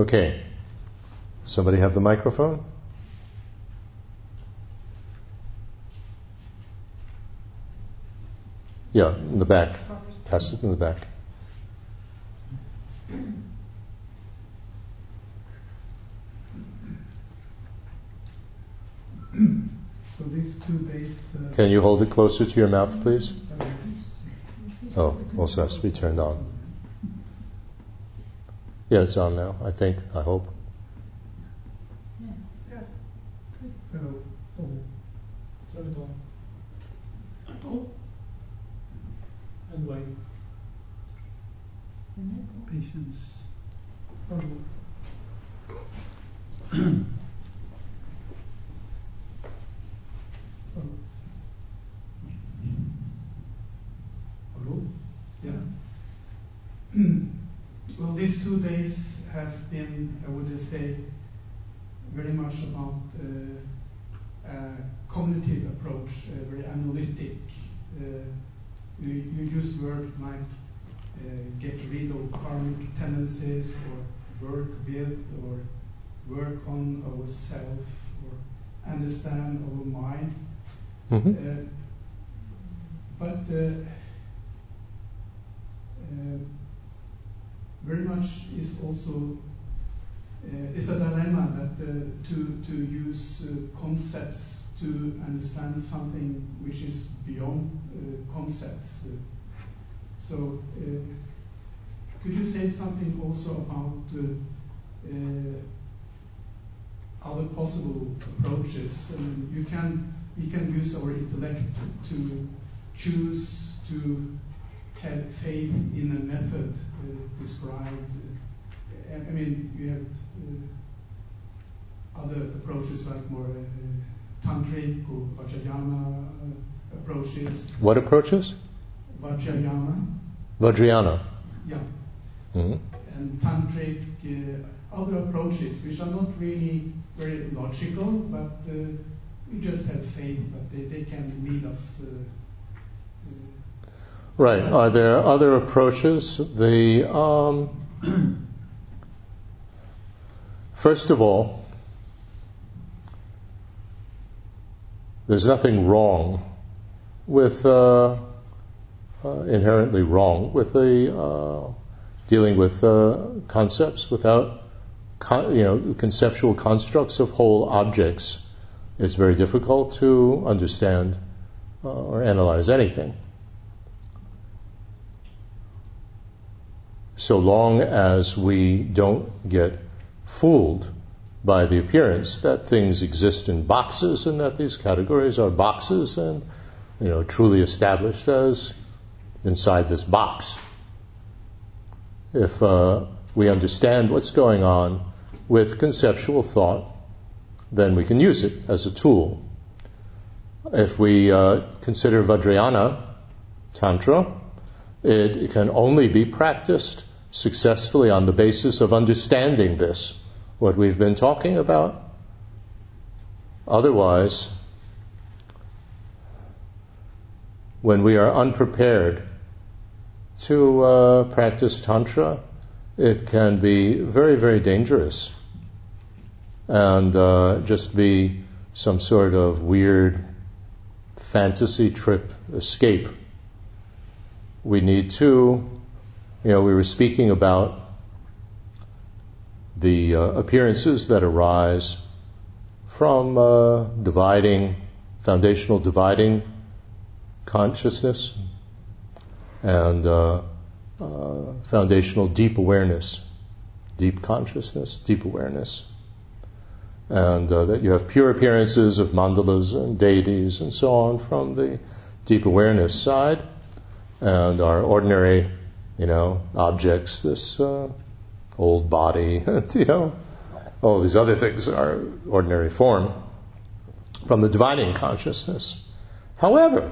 S1: Okay. Somebody have the microphone? Yeah, in the back. Pass it in the back.
S2: So these two days. Uh,
S1: Can you hold it closer to your mouth, please? Oh, also has to be turned on. Yeah, it's on now, I think, I hope.
S2: Hello. Oh.
S3: Turn it on. Oh. And wait.
S2: Patience.
S3: Hello.
S2: Hello.
S3: Hello.
S2: Yeah. well, these two days has been, I would say, very much about uh, a cognitive approach, uh, very analytic. Uh, you, you use words like uh, get rid of karmic tendencies, or work with, or work on ourselves, or understand our mind.
S1: Mm-hmm.
S2: Uh, but uh, uh, very much is also uh, is a dilemma that uh, to to use uh, concepts to understand something which is beyond uh, concepts. So, could you say something also about uh, other possible approaches? Um, you can we can use our intellect to choose to have faith in a method uh, described. I mean, you have uh, other approaches like more uh, tantric or Vajrayana uh, approaches.
S1: What approaches?
S2: Vajrayana,
S1: Vajrayana.
S2: yeah,
S1: hmm
S2: and tantric, uh, other approaches which are not really very logical, but uh, we just have faith that they, they can lead us. Uh,
S1: Right. Are there other approaches? The um, first of all, there's nothing wrong with uh, uh, inherently wrong with uh, dealing with uh, concepts without con- you know conceptual constructs of whole objects. It's very difficult to understand uh, or analyze anything. so long as we don't get fooled by the appearance that things exist in boxes and that these categories are boxes and you know truly established as inside this box. If uh, we understand what's going on with conceptual thought, then we can use it as a tool. If we uh, consider Vajrayana Tantra, it, it can only be practiced successfully on the basis of understanding this, what we've been talking about. Otherwise, when we are unprepared to uh, practice Tantra, it can be very, very dangerous and uh, just be some sort of weird fantasy trip escape. We need to you know, we were speaking about the uh, appearances that arise from uh, dividing, foundational dividing consciousness and uh, uh foundational deep awareness, deep consciousness, deep awareness. and uh, that you have pure appearances of mandalas and deities and so on from the deep awareness side, and our ordinary, you know, objects, this uh, old body, you know, all these other things are ordinary form from the dividing consciousness. However,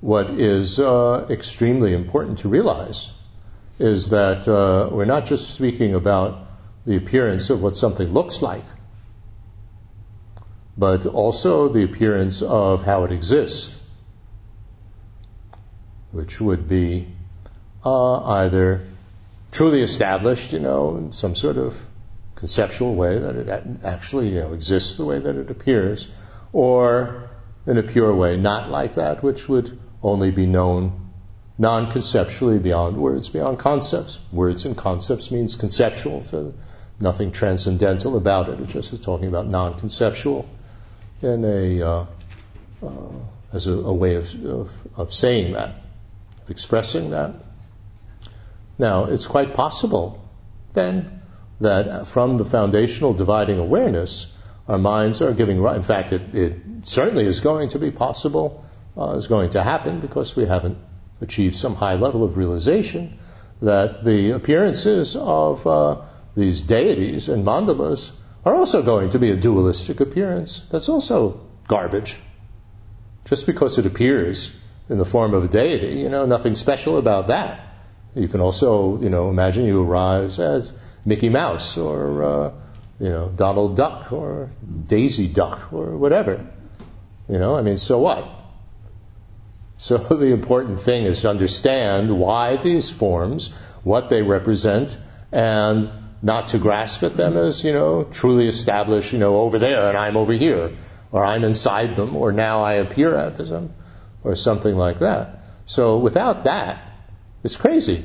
S1: what is uh, extremely important to realize is that uh, we're not just speaking about the appearance of what something looks like, but also the appearance of how it exists, which would be uh, either truly established, you know, in some sort of conceptual way that it actually, you know, exists the way that it appears, or in a pure way, not like that, which would only be known non conceptually beyond words, beyond concepts. Words and concepts means conceptual, so nothing transcendental about it. It just is talking about non conceptual in a, uh, uh, as a, a way of, of, of saying that, expressing that. Now, it's quite possible then that from the foundational dividing awareness, our minds are giving rise. In fact, it, it certainly is going to be possible, uh, is going to happen because we haven't achieved some high level of realization that the appearances of uh, these deities and mandalas are also going to be a dualistic appearance. That's also garbage. Just because it appears in the form of a deity, you know, nothing special about that. You can also, you know, imagine you arise as Mickey Mouse or, uh, you know, Donald Duck or Daisy Duck or whatever. You know, I mean, so what? So the important thing is to understand why these forms, what they represent, and not to grasp at them as, you know, truly established, you know, over there and I'm over here, or I'm inside them, or now I appear at them, or something like that. So without that, it's crazy.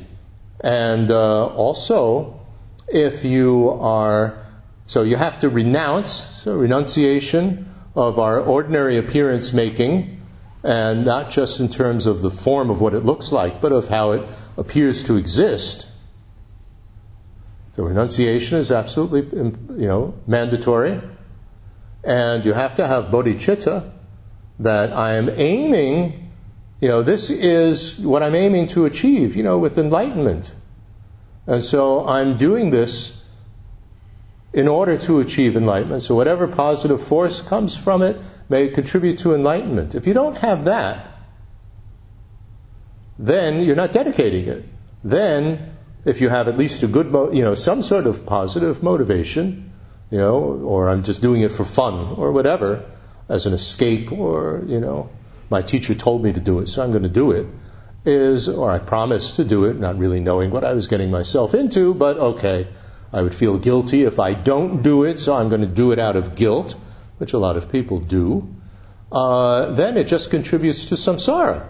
S1: And uh, also, if you are, so you have to renounce, so renunciation of our ordinary appearance making, and not just in terms of the form of what it looks like, but of how it appears to exist. So renunciation is absolutely, you know, mandatory, and you have to have bodhicitta that I am aiming you know, this is what I'm aiming to achieve, you know, with enlightenment. And so I'm doing this in order to achieve enlightenment. So whatever positive force comes from it may contribute to enlightenment. If you don't have that, then you're not dedicating it. Then, if you have at least a good, mo- you know, some sort of positive motivation, you know, or I'm just doing it for fun or whatever, as an escape or, you know, my teacher told me to do it, so I'm going to do it, is, or I promised to do it, not really knowing what I was getting myself into, but okay, I would feel guilty if I don't do it, so I'm going to do it out of guilt, which a lot of people do. Uh, then it just contributes to samsara.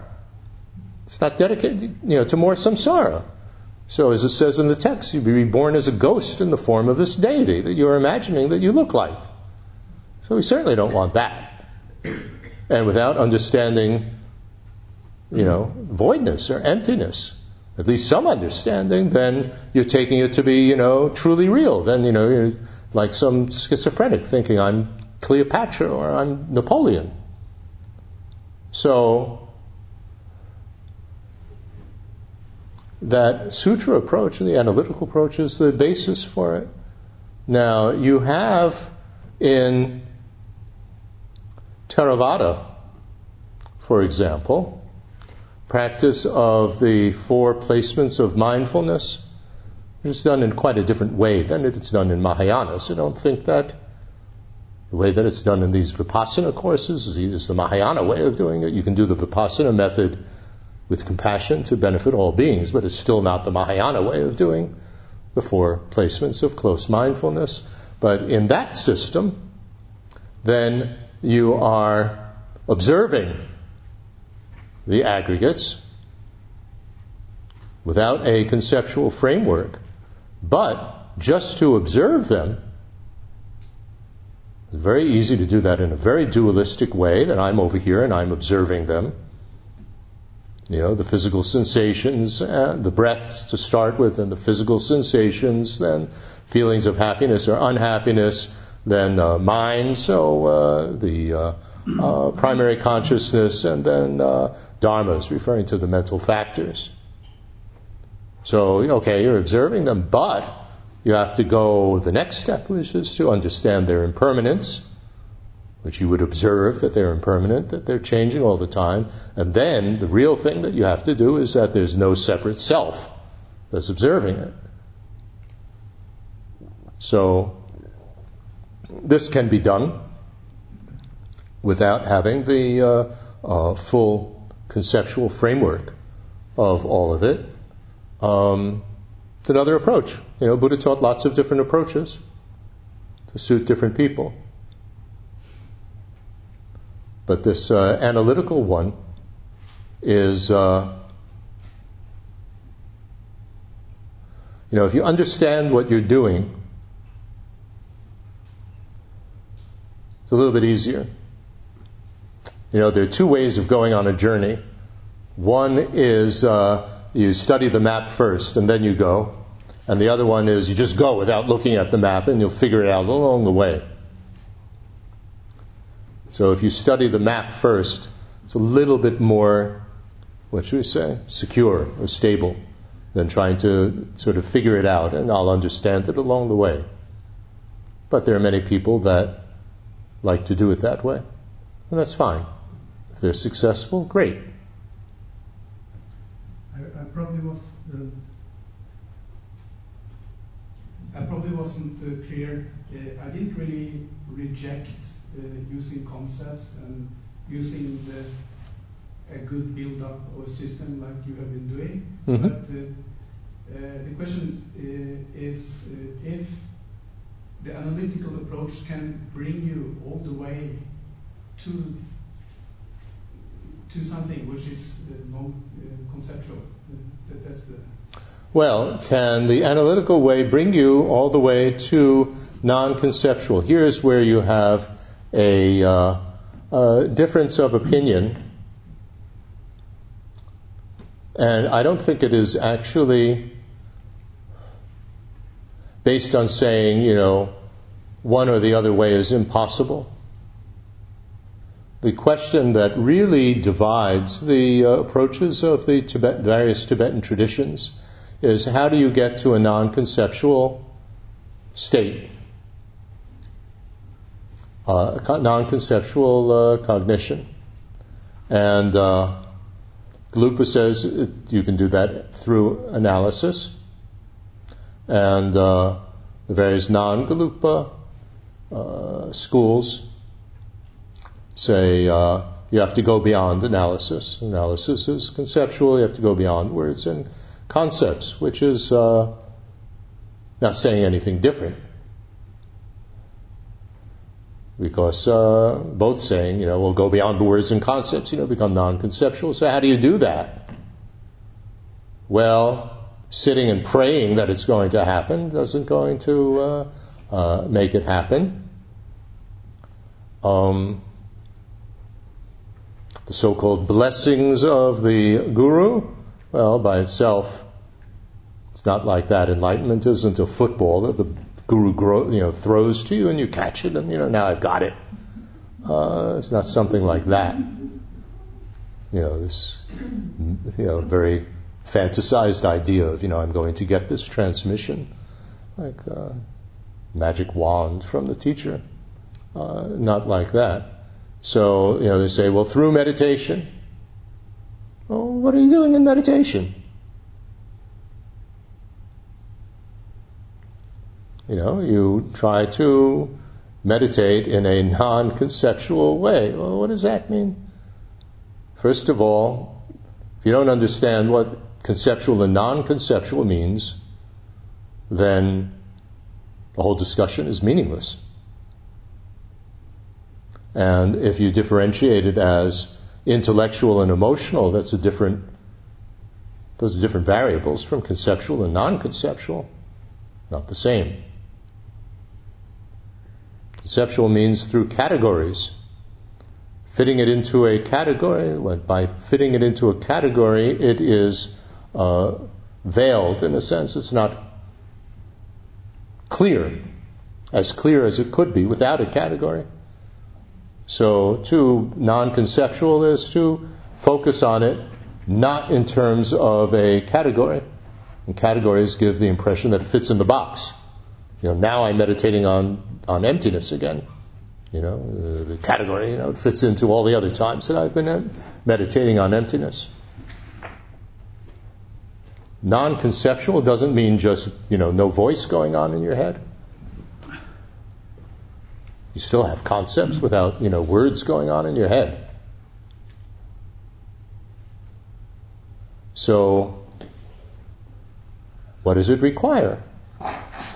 S1: It's not dedicated, you know, to more samsara. So as it says in the text, you'll be reborn as a ghost in the form of this deity that you're imagining that you look like. So we certainly don't want that and without understanding, you know, voidness or emptiness, at least some understanding, then you're taking it to be, you know, truly real. Then, you know, you're like some schizophrenic thinking I'm Cleopatra or I'm Napoleon. So, that sutra approach and the analytical approach is the basis for it. Now, you have in Theravada, for example, practice of the four placements of mindfulness is done in quite a different way than it's done in Mahayana. So don't think that the way that it's done in these Vipassana courses is, is the Mahayana way of doing it. You can do the Vipassana method with compassion to benefit all beings, but it's still not the Mahayana way of doing the four placements of close mindfulness. But in that system, then you are observing the aggregates without a conceptual framework, but just to observe them. Very easy to do that in a very dualistic way that I'm over here and I'm observing them. you know, the physical sensations, and the breaths to start with, and the physical sensations, then feelings of happiness or unhappiness, then uh, mind, so uh, the uh, uh primary consciousness, and then uh, dharmas, referring to the mental factors. So, okay, you're observing them, but you have to go the next step, which is to understand their impermanence which you would observe that they're impermanent, that they're changing all the time. And then the real thing that you have to do is that there's no separate self that's observing it. So this can be done without having the uh, uh, full conceptual framework of all of it. Um, it's another approach. You know, Buddha taught lots of different approaches to suit different people. But this uh, analytical one is, uh, you know, if you understand what you're doing, it's a little bit easier. You know, there are two ways of going on a journey. One is uh, you study the map first and then you go. And the other one is you just go without looking at the map and you'll figure it out along the way. So if you study the map first, it's a little bit more, what should we say, secure or stable than trying to sort of figure it out, and I'll understand it along the way. But there are many people that like to do it that way, and that's fine. If they're successful, great.
S2: I, I probably was. Uh, I probably wasn't uh, clear. Uh, I didn't really reject uh, using concepts and using the, a good build-up of a system like you have been doing. Mm-hmm. But uh, uh, the question is if the analytical approach can bring you all the way to to something which is uh, non-conceptual. Uh, uh, that, that's the
S1: well, can the analytical way bring you all the way to non-conceptual? Here's where you have a, uh, a difference of opinion. And I don't think it is actually based on saying, you know, one or the other way is impossible. The question that really divides the uh, approaches of the Tibet, various Tibetan traditions is how do you get to a non conceptual state? uh, non-conceptual uh, cognition. And uh, Gelugpa says you can do that through analysis. And uh, the various non Gelugpa uh, schools say uh, you have to go beyond analysis. Analysis is conceptual. You have to go beyond words and concepts, which is uh, not saying anything different because uh, both saying, you know, we'll go beyond words and concepts, you know, become non-conceptual. So how do you do that? Well, sitting and praying that it's going to happen doesn't going to uh, uh, make it happen. Um, the so-called blessings of the guru, well, by itself, it's not like that. Enlightenment isn't a football that the guru grow, you know, throws to you and you catch it and, you know, now I've got it. Uh, it's not something like that. You know, this, you know, very fantasized idea of, you know, I'm going to get this transmission, like uh, magic wand from the teacher. Uh, not like that. So, you know, they say, well, through meditation. Well, what are you doing in meditation? You know, you try to meditate in a non conceptual way. Well, what does that mean? First of all, if you don't understand what conceptual and non conceptual means, then the whole discussion is meaningless. And if you differentiate it as intellectual and emotional, that's a different, those are different variables from conceptual and non conceptual, not the same. Conceptual means through categories, fitting it into a category. By fitting it into a category, it is uh, veiled in a sense. It's not clear, as clear as it could be without a category. So, to non conceptual is to focus on it not in terms of a category. And categories give the impression that it fits in the box. You know, now I'm meditating on, on emptiness again. You know, uh, the category, you know, it fits into all the other times that I've been meditating on emptiness. Non-conceptual doesn't mean just, you know, no voice going on in your head. You still have concepts without, you know, words going on in your head. So, what does it require?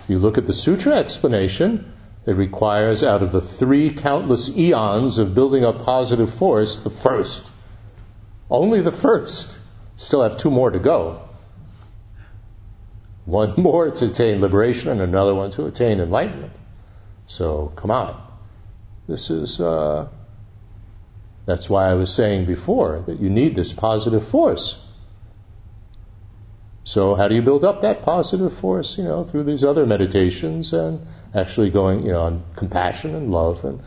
S1: You look at the sutra explanation, it requires out of the three countless eons of building up positive force, the first. Only the first. Still have two more to go. One more to attain liberation and another one to attain enlightenment. So come on. This is, uh, that's why I was saying before that you need this positive force. So how do you build up that positive force? You know, through these other meditations and actually going, you know, on compassion and love and,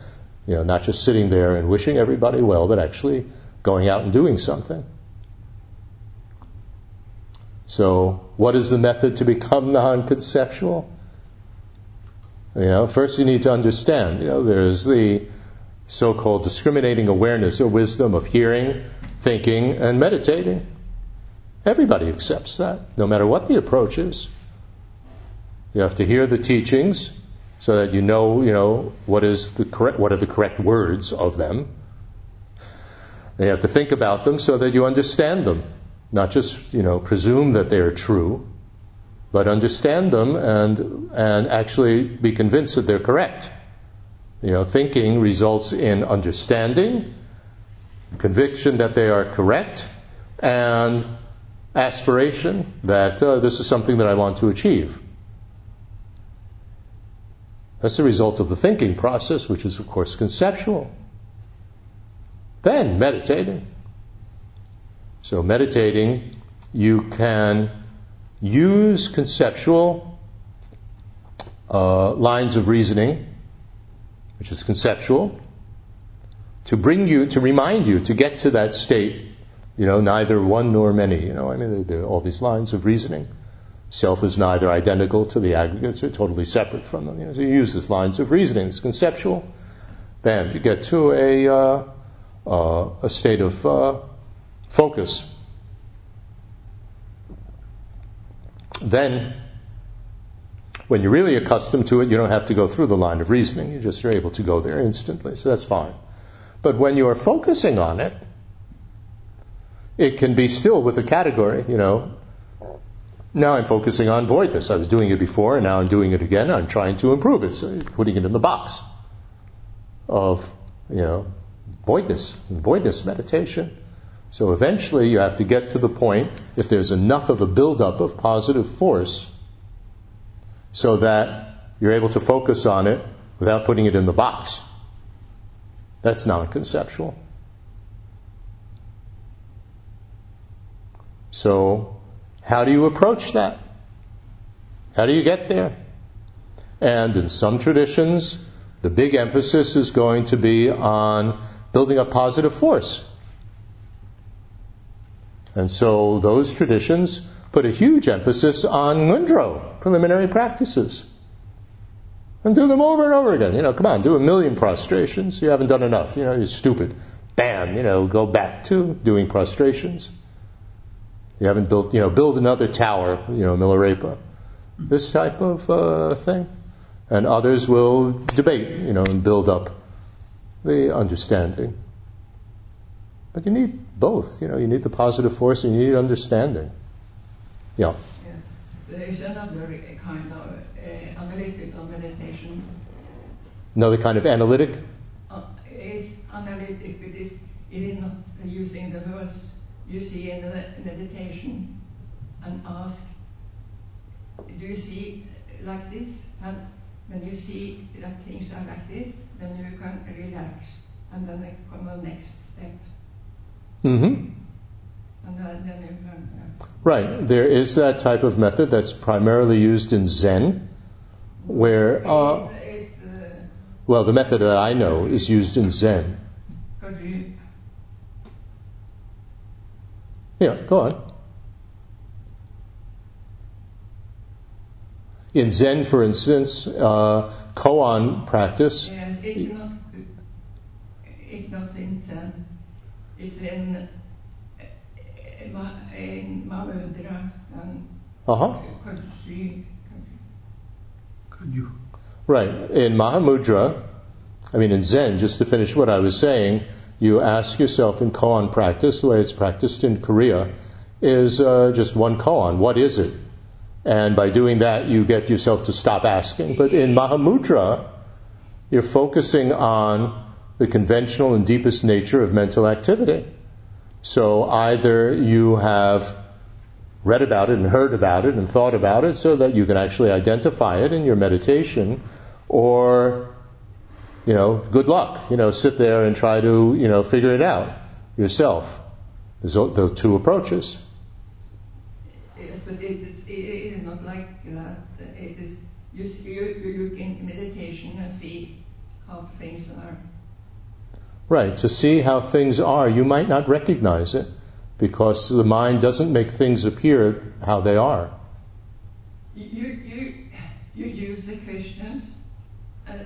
S1: you know, not just sitting there and wishing everybody well, but actually going out and doing something. So, what is the method to become non-conceptual? You know, first you need to understand, you know, there's the so-called discriminating awareness or wisdom of hearing, thinking, and meditating. Everybody accepts that, no matter what the approach is. You have to hear the teachings so that you know, you know, what is the correct, what are the correct words of them. You have to think about them so that you understand them. Not just, you know, presume that they are true, but understand them and, and actually be convinced that they're correct. You know, thinking results in understanding, conviction that they are correct, and aspiration that uh, this is something that I want to achieve. That's the result of the thinking process, which is, of course, conceptual. Then meditating. So, meditating, you can use conceptual uh, lines of reasoning, which is conceptual, to bring you, to remind you, to get to that state, you know, neither one nor many. You know, I mean, there are all these lines of reasoning. Self is neither identical to the aggregates or totally separate from them. You know, so you use these lines of reasoning. It's conceptual. Then you get to a, uh, uh, a state of uh, focus. Then, when you're really accustomed to it, you don't have to go through the line of reasoning. You just are able to go there instantly. So that's fine. But when you are focusing on it, it can be still with a category, you know. Now I'm focusing on voidness. I was doing it before, and now I'm doing it again. I'm trying to improve it, so putting it in the box of, you know, voidness, voidness meditation. So eventually you have to get to the point, if there's enough of a buildup of positive force, so that you're able to focus on it without putting it in the box. That's non conceptual. So, how do you approach that? How do you get there? And in some traditions, the big emphasis is going to be on building up positive force. And so those traditions put a huge emphasis on ngondro, preliminary practices. And do them over and over again. You know, come on, do a million prostrations. You haven't done enough. You know, you're stupid. Bam, you know, go back to doing prostrations. You haven't built, you know, build another tower, you know, Milarepa. This type of uh, thing. And others will debate, you know, and build up the understanding. But you need both, you know, you need the positive force and you need understanding.
S4: Yeah. yeah. There is another kind of uh, analytical meditation.
S1: Another kind of analytic?
S4: Uh, it's analytic, but it's, it is not using the words you see in the meditation and ask, do you see like this? And when you see that things are like this, then you can relax and then come the next step,
S1: hmm
S4: and then, then you learn. Yeah.
S1: Right. There is that type of method that's primarily used in Zen, where, uh, well, the method that I know is used in Zen. Yeah, go on. In Zen, for instance, uh, koan practice,
S4: Yes, it's not. It's not in Zen. It's in eh, Ma- in Mahamudra and Kudri.
S3: Could you?
S1: right. In Mahamudra, I mean in Zen, just to finish what I was saying, you ask yourself in koan practice, the way it's practiced in Korea, is uh, just one koan. What is it? And by doing that, you get yourself to stop asking. But in Mahamudra, you're focusing on the conventional and deepest nature of mental activity. So either you have read about it and heard about it and thought about it so that you can actually identify it in your meditation, or, you know, good luck. You know, sit there and try to, you know, figure it out yourself. There's the two approaches.
S4: Yes, but it is, it is not like that. It is you, you, you look in meditation and see how things are.
S1: Right, to see how things are, you might not recognize it because the mind doesn't make things appear how they are.
S4: You you you, use the questions and,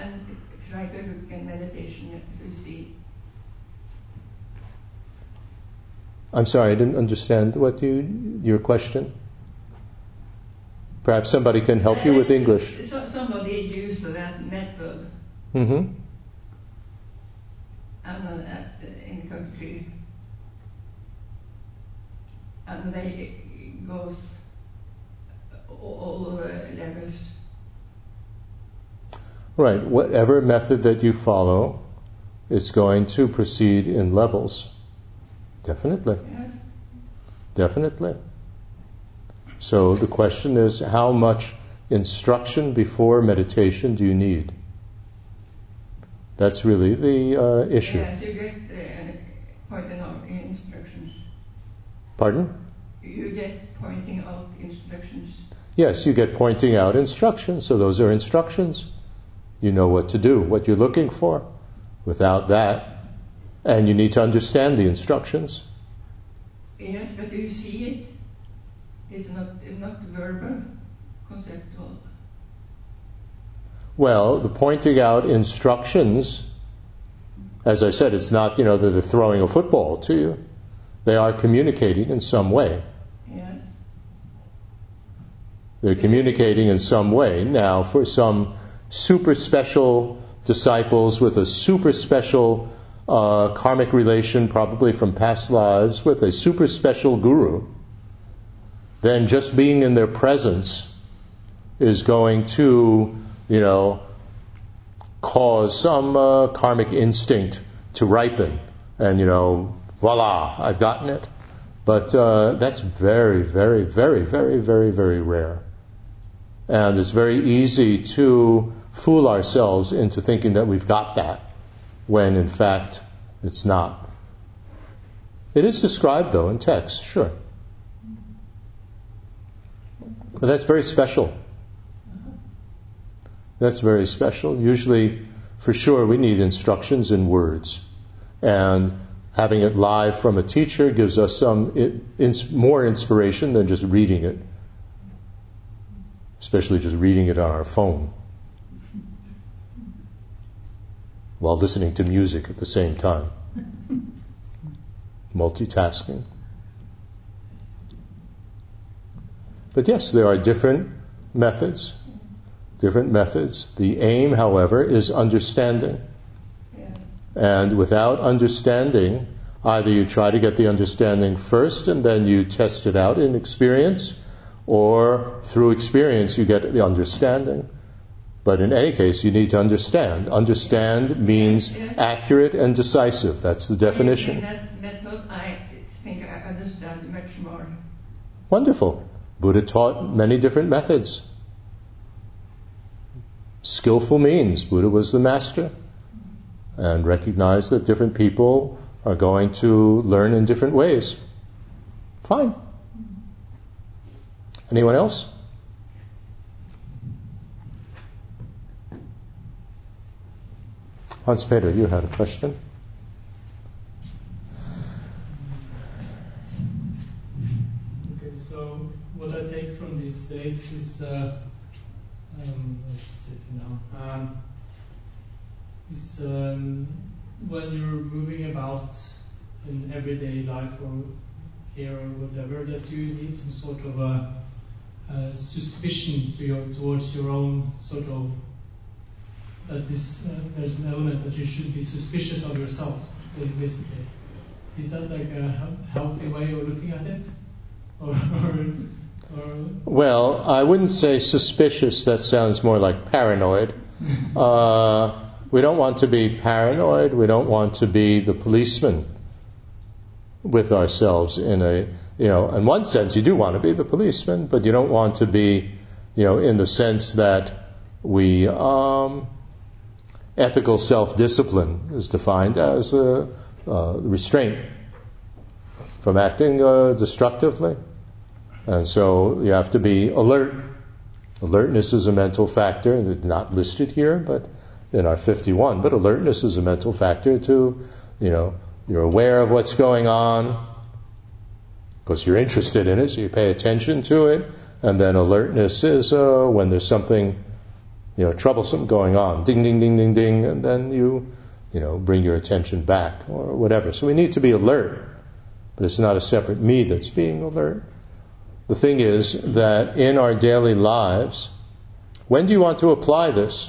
S4: and try to look in meditation to see.
S1: I'm sorry, I didn't understand what you your question. Perhaps somebody can help you with English.
S4: So, somebody used that method
S1: hmm
S4: and at, in country, and they goes all the levels.
S1: Right, whatever method that you follow, it's going to proceed in levels. Definitely,
S4: Yes.
S1: definitely. So the question is, how much instruction before meditation do you need? That's really the uh, issue.
S4: Yes, you get uh, pointing out instructions.
S1: Pardon?
S4: You get pointing out instructions.
S1: Yes, you get pointing out instructions. So those are instructions. You know what to do, what you're looking for. Without that, and you need to understand the instructions.
S4: Yes, but you see it. It's not it's not verbal, conceptual.
S1: Well, the pointing out instructions, as I said, it's not, you know, that they're throwing a football to you. They are communicating in some way.
S4: Yes.
S1: They're communicating in some way. Now, for some super special disciples with a super special uh, karmic relation, probably from past lives, with a super special guru, then just being in their presence is going to, you know, cause some uh, karmic instinct to ripen. And, you know, voila, I've gotten it. But uh, that's very, very, very, very, very, very rare. And it's very easy to fool ourselves into thinking that we've got that when in fact it's not. It is described though in text, sure. But that's very special. That's very special. Usually, for sure, we need instructions in words. And having it live from a teacher gives us some ins- more inspiration than just reading it especially just reading it on our phone while listening to music at the same time. Multitasking. But yes, there are different methods. Different methods. The aim, however, is understanding. And without understanding, either you try to get the understanding first and then you test it out in experience, or through experience you get the understanding. But in any case, you need to understand. Understand means accurate and decisive. That's the
S4: In
S1: definition.
S4: that method, I think I understand much more.
S1: Wonderful. Buddha taught many different methods. Skillful means. Buddha was the master. and recognize that different people are going to learn in different ways. Fine. Anyone else? Hans Peter, you had a question?
S5: Okay, so what I take from these days is, uh, um, sit um, um, when you're moving about in everyday life or here or whatever, that you need some sort of a, a suspicion to your, towards your own sort of that this uh, there's an element that you should be suspicious of yourself, basically. Is that like a healthy way of looking at it, or, or
S1: well, I wouldn't say suspicious. That sounds more like paranoid. uh, we don't want to be paranoid. We don't want to be the policeman with ourselves in a, you know, in one sense you do want to be the policeman, but you don't want to be, you know, in the sense that we, um, ethical self-discipline is defined as a, restraint from acting uh, destructively. And so you have to be alert. Alertness is a mental factor, it's not listed here, but in our 51. But alertness is a mental factor to, you know, you're aware of what's going on because you're interested in it, so you pay attention to it. And then alertness is uh, when there's something you know, troublesome going on. Ding, ding, ding, ding, ding, and then you, you know, bring your attention back or whatever. So we need to be alert, but it's not a separate me that's being alert. The thing is that in our daily lives, when do you want to apply this?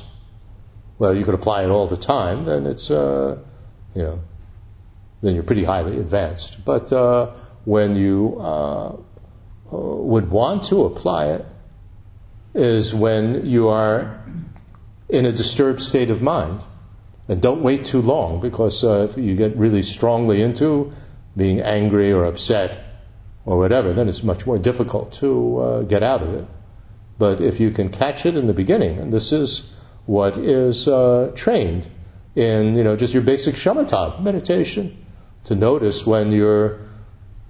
S1: Well, you could apply it all the time, then it's, uh, you know, then you're pretty highly advanced. But uh, when you uh, would want to apply it, is when you are in a disturbed state of mind. And don't wait too long because uh, if you get really strongly into being angry or upset or whatever, then it's much more difficult to uh, get out of it. But if you can catch it in the beginning, and this is what is uh, trained in, you know, just your basic shamatha meditation, to notice when you're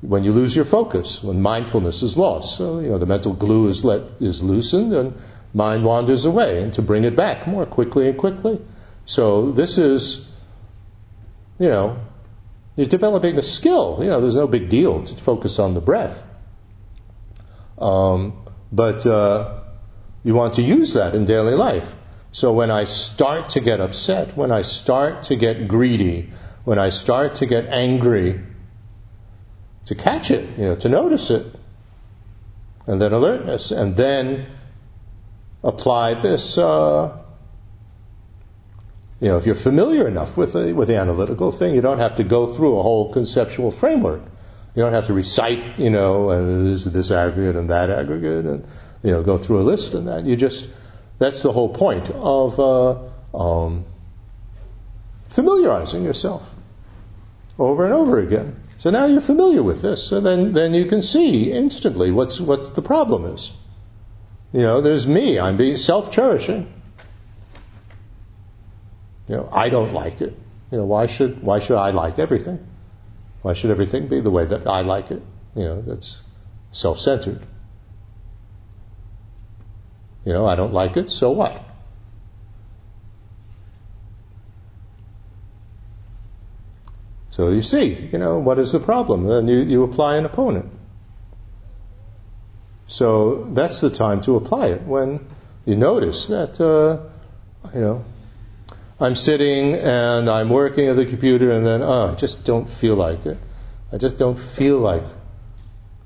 S1: when you lose your focus, when mindfulness is lost. So, you know, the mental glue is let, is loosened and mind wanders away and to bring it back more quickly and quickly. So this is, you know, you're developing a skill. You know, there's no big deal to focus on the breath. Um, but, uh, you want to use that in daily life. So when I start to get upset, when I start to get greedy, when I start to get angry, to catch it, you know, to notice it, and then alertness, and then apply this. Uh, you know, if you're familiar enough with the, with the analytical thing, you don't have to go through a whole conceptual framework. You don't have to recite, you know, and this this aggregate and that aggregate, and you know, go through a list and that. You just that's the whole point of uh, um, familiarizing yourself over and over again. So now you're familiar with this, so then, then you can see instantly what's, what the problem is. You know, there's me, I'm being self-cherishing. You know, I don't like it. You know, why should, why should I like everything? Why should everything be the way that I like it? You know, that's self-centered. You know, I don't like it, so what? So you see, you know, what is the problem? Then you, you apply an opponent. So that's the time to apply it when you notice that, uh, you know, I'm sitting and I'm working at the computer and then, oh, I just don't feel like it. I just don't feel like,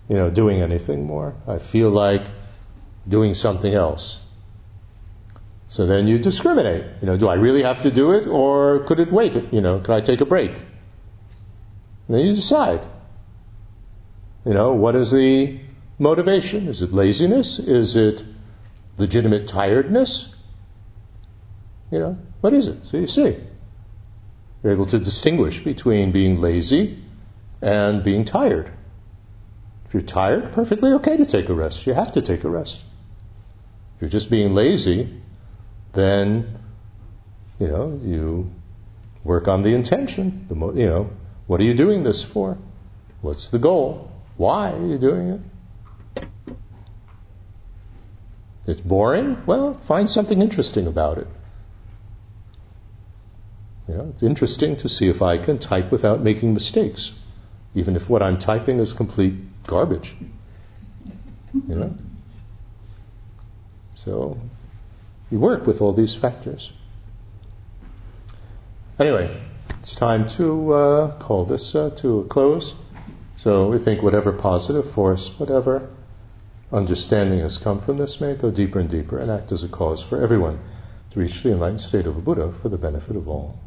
S1: you know, doing anything more. I feel like doing something else. So then you discriminate. You know, do I really have to do it or could it wait? You know, can I take a break? And then you decide. You know, what is the motivation? Is it laziness? Is it legitimate tiredness? You know, what is it? So you see. You're able to distinguish between being lazy and being tired. If you're tired, perfectly okay to take a rest. You have to take a rest. If you're just being lazy, then, you know, you Work on the intention. The mo- you know, what are you doing this for? What's the goal? Why are you doing it? It's boring? Well, find something interesting about it. You know, it's interesting to see if I can type without making mistakes, even if what I'm typing is complete garbage. You know? So, you work with all these factors. Anyway, it's time to uh, call this uh, to a close. So we think whatever positive force, whatever understanding has come from this may go deeper and deeper and act as a cause for everyone to reach the enlightened state of a Buddha for the benefit of all.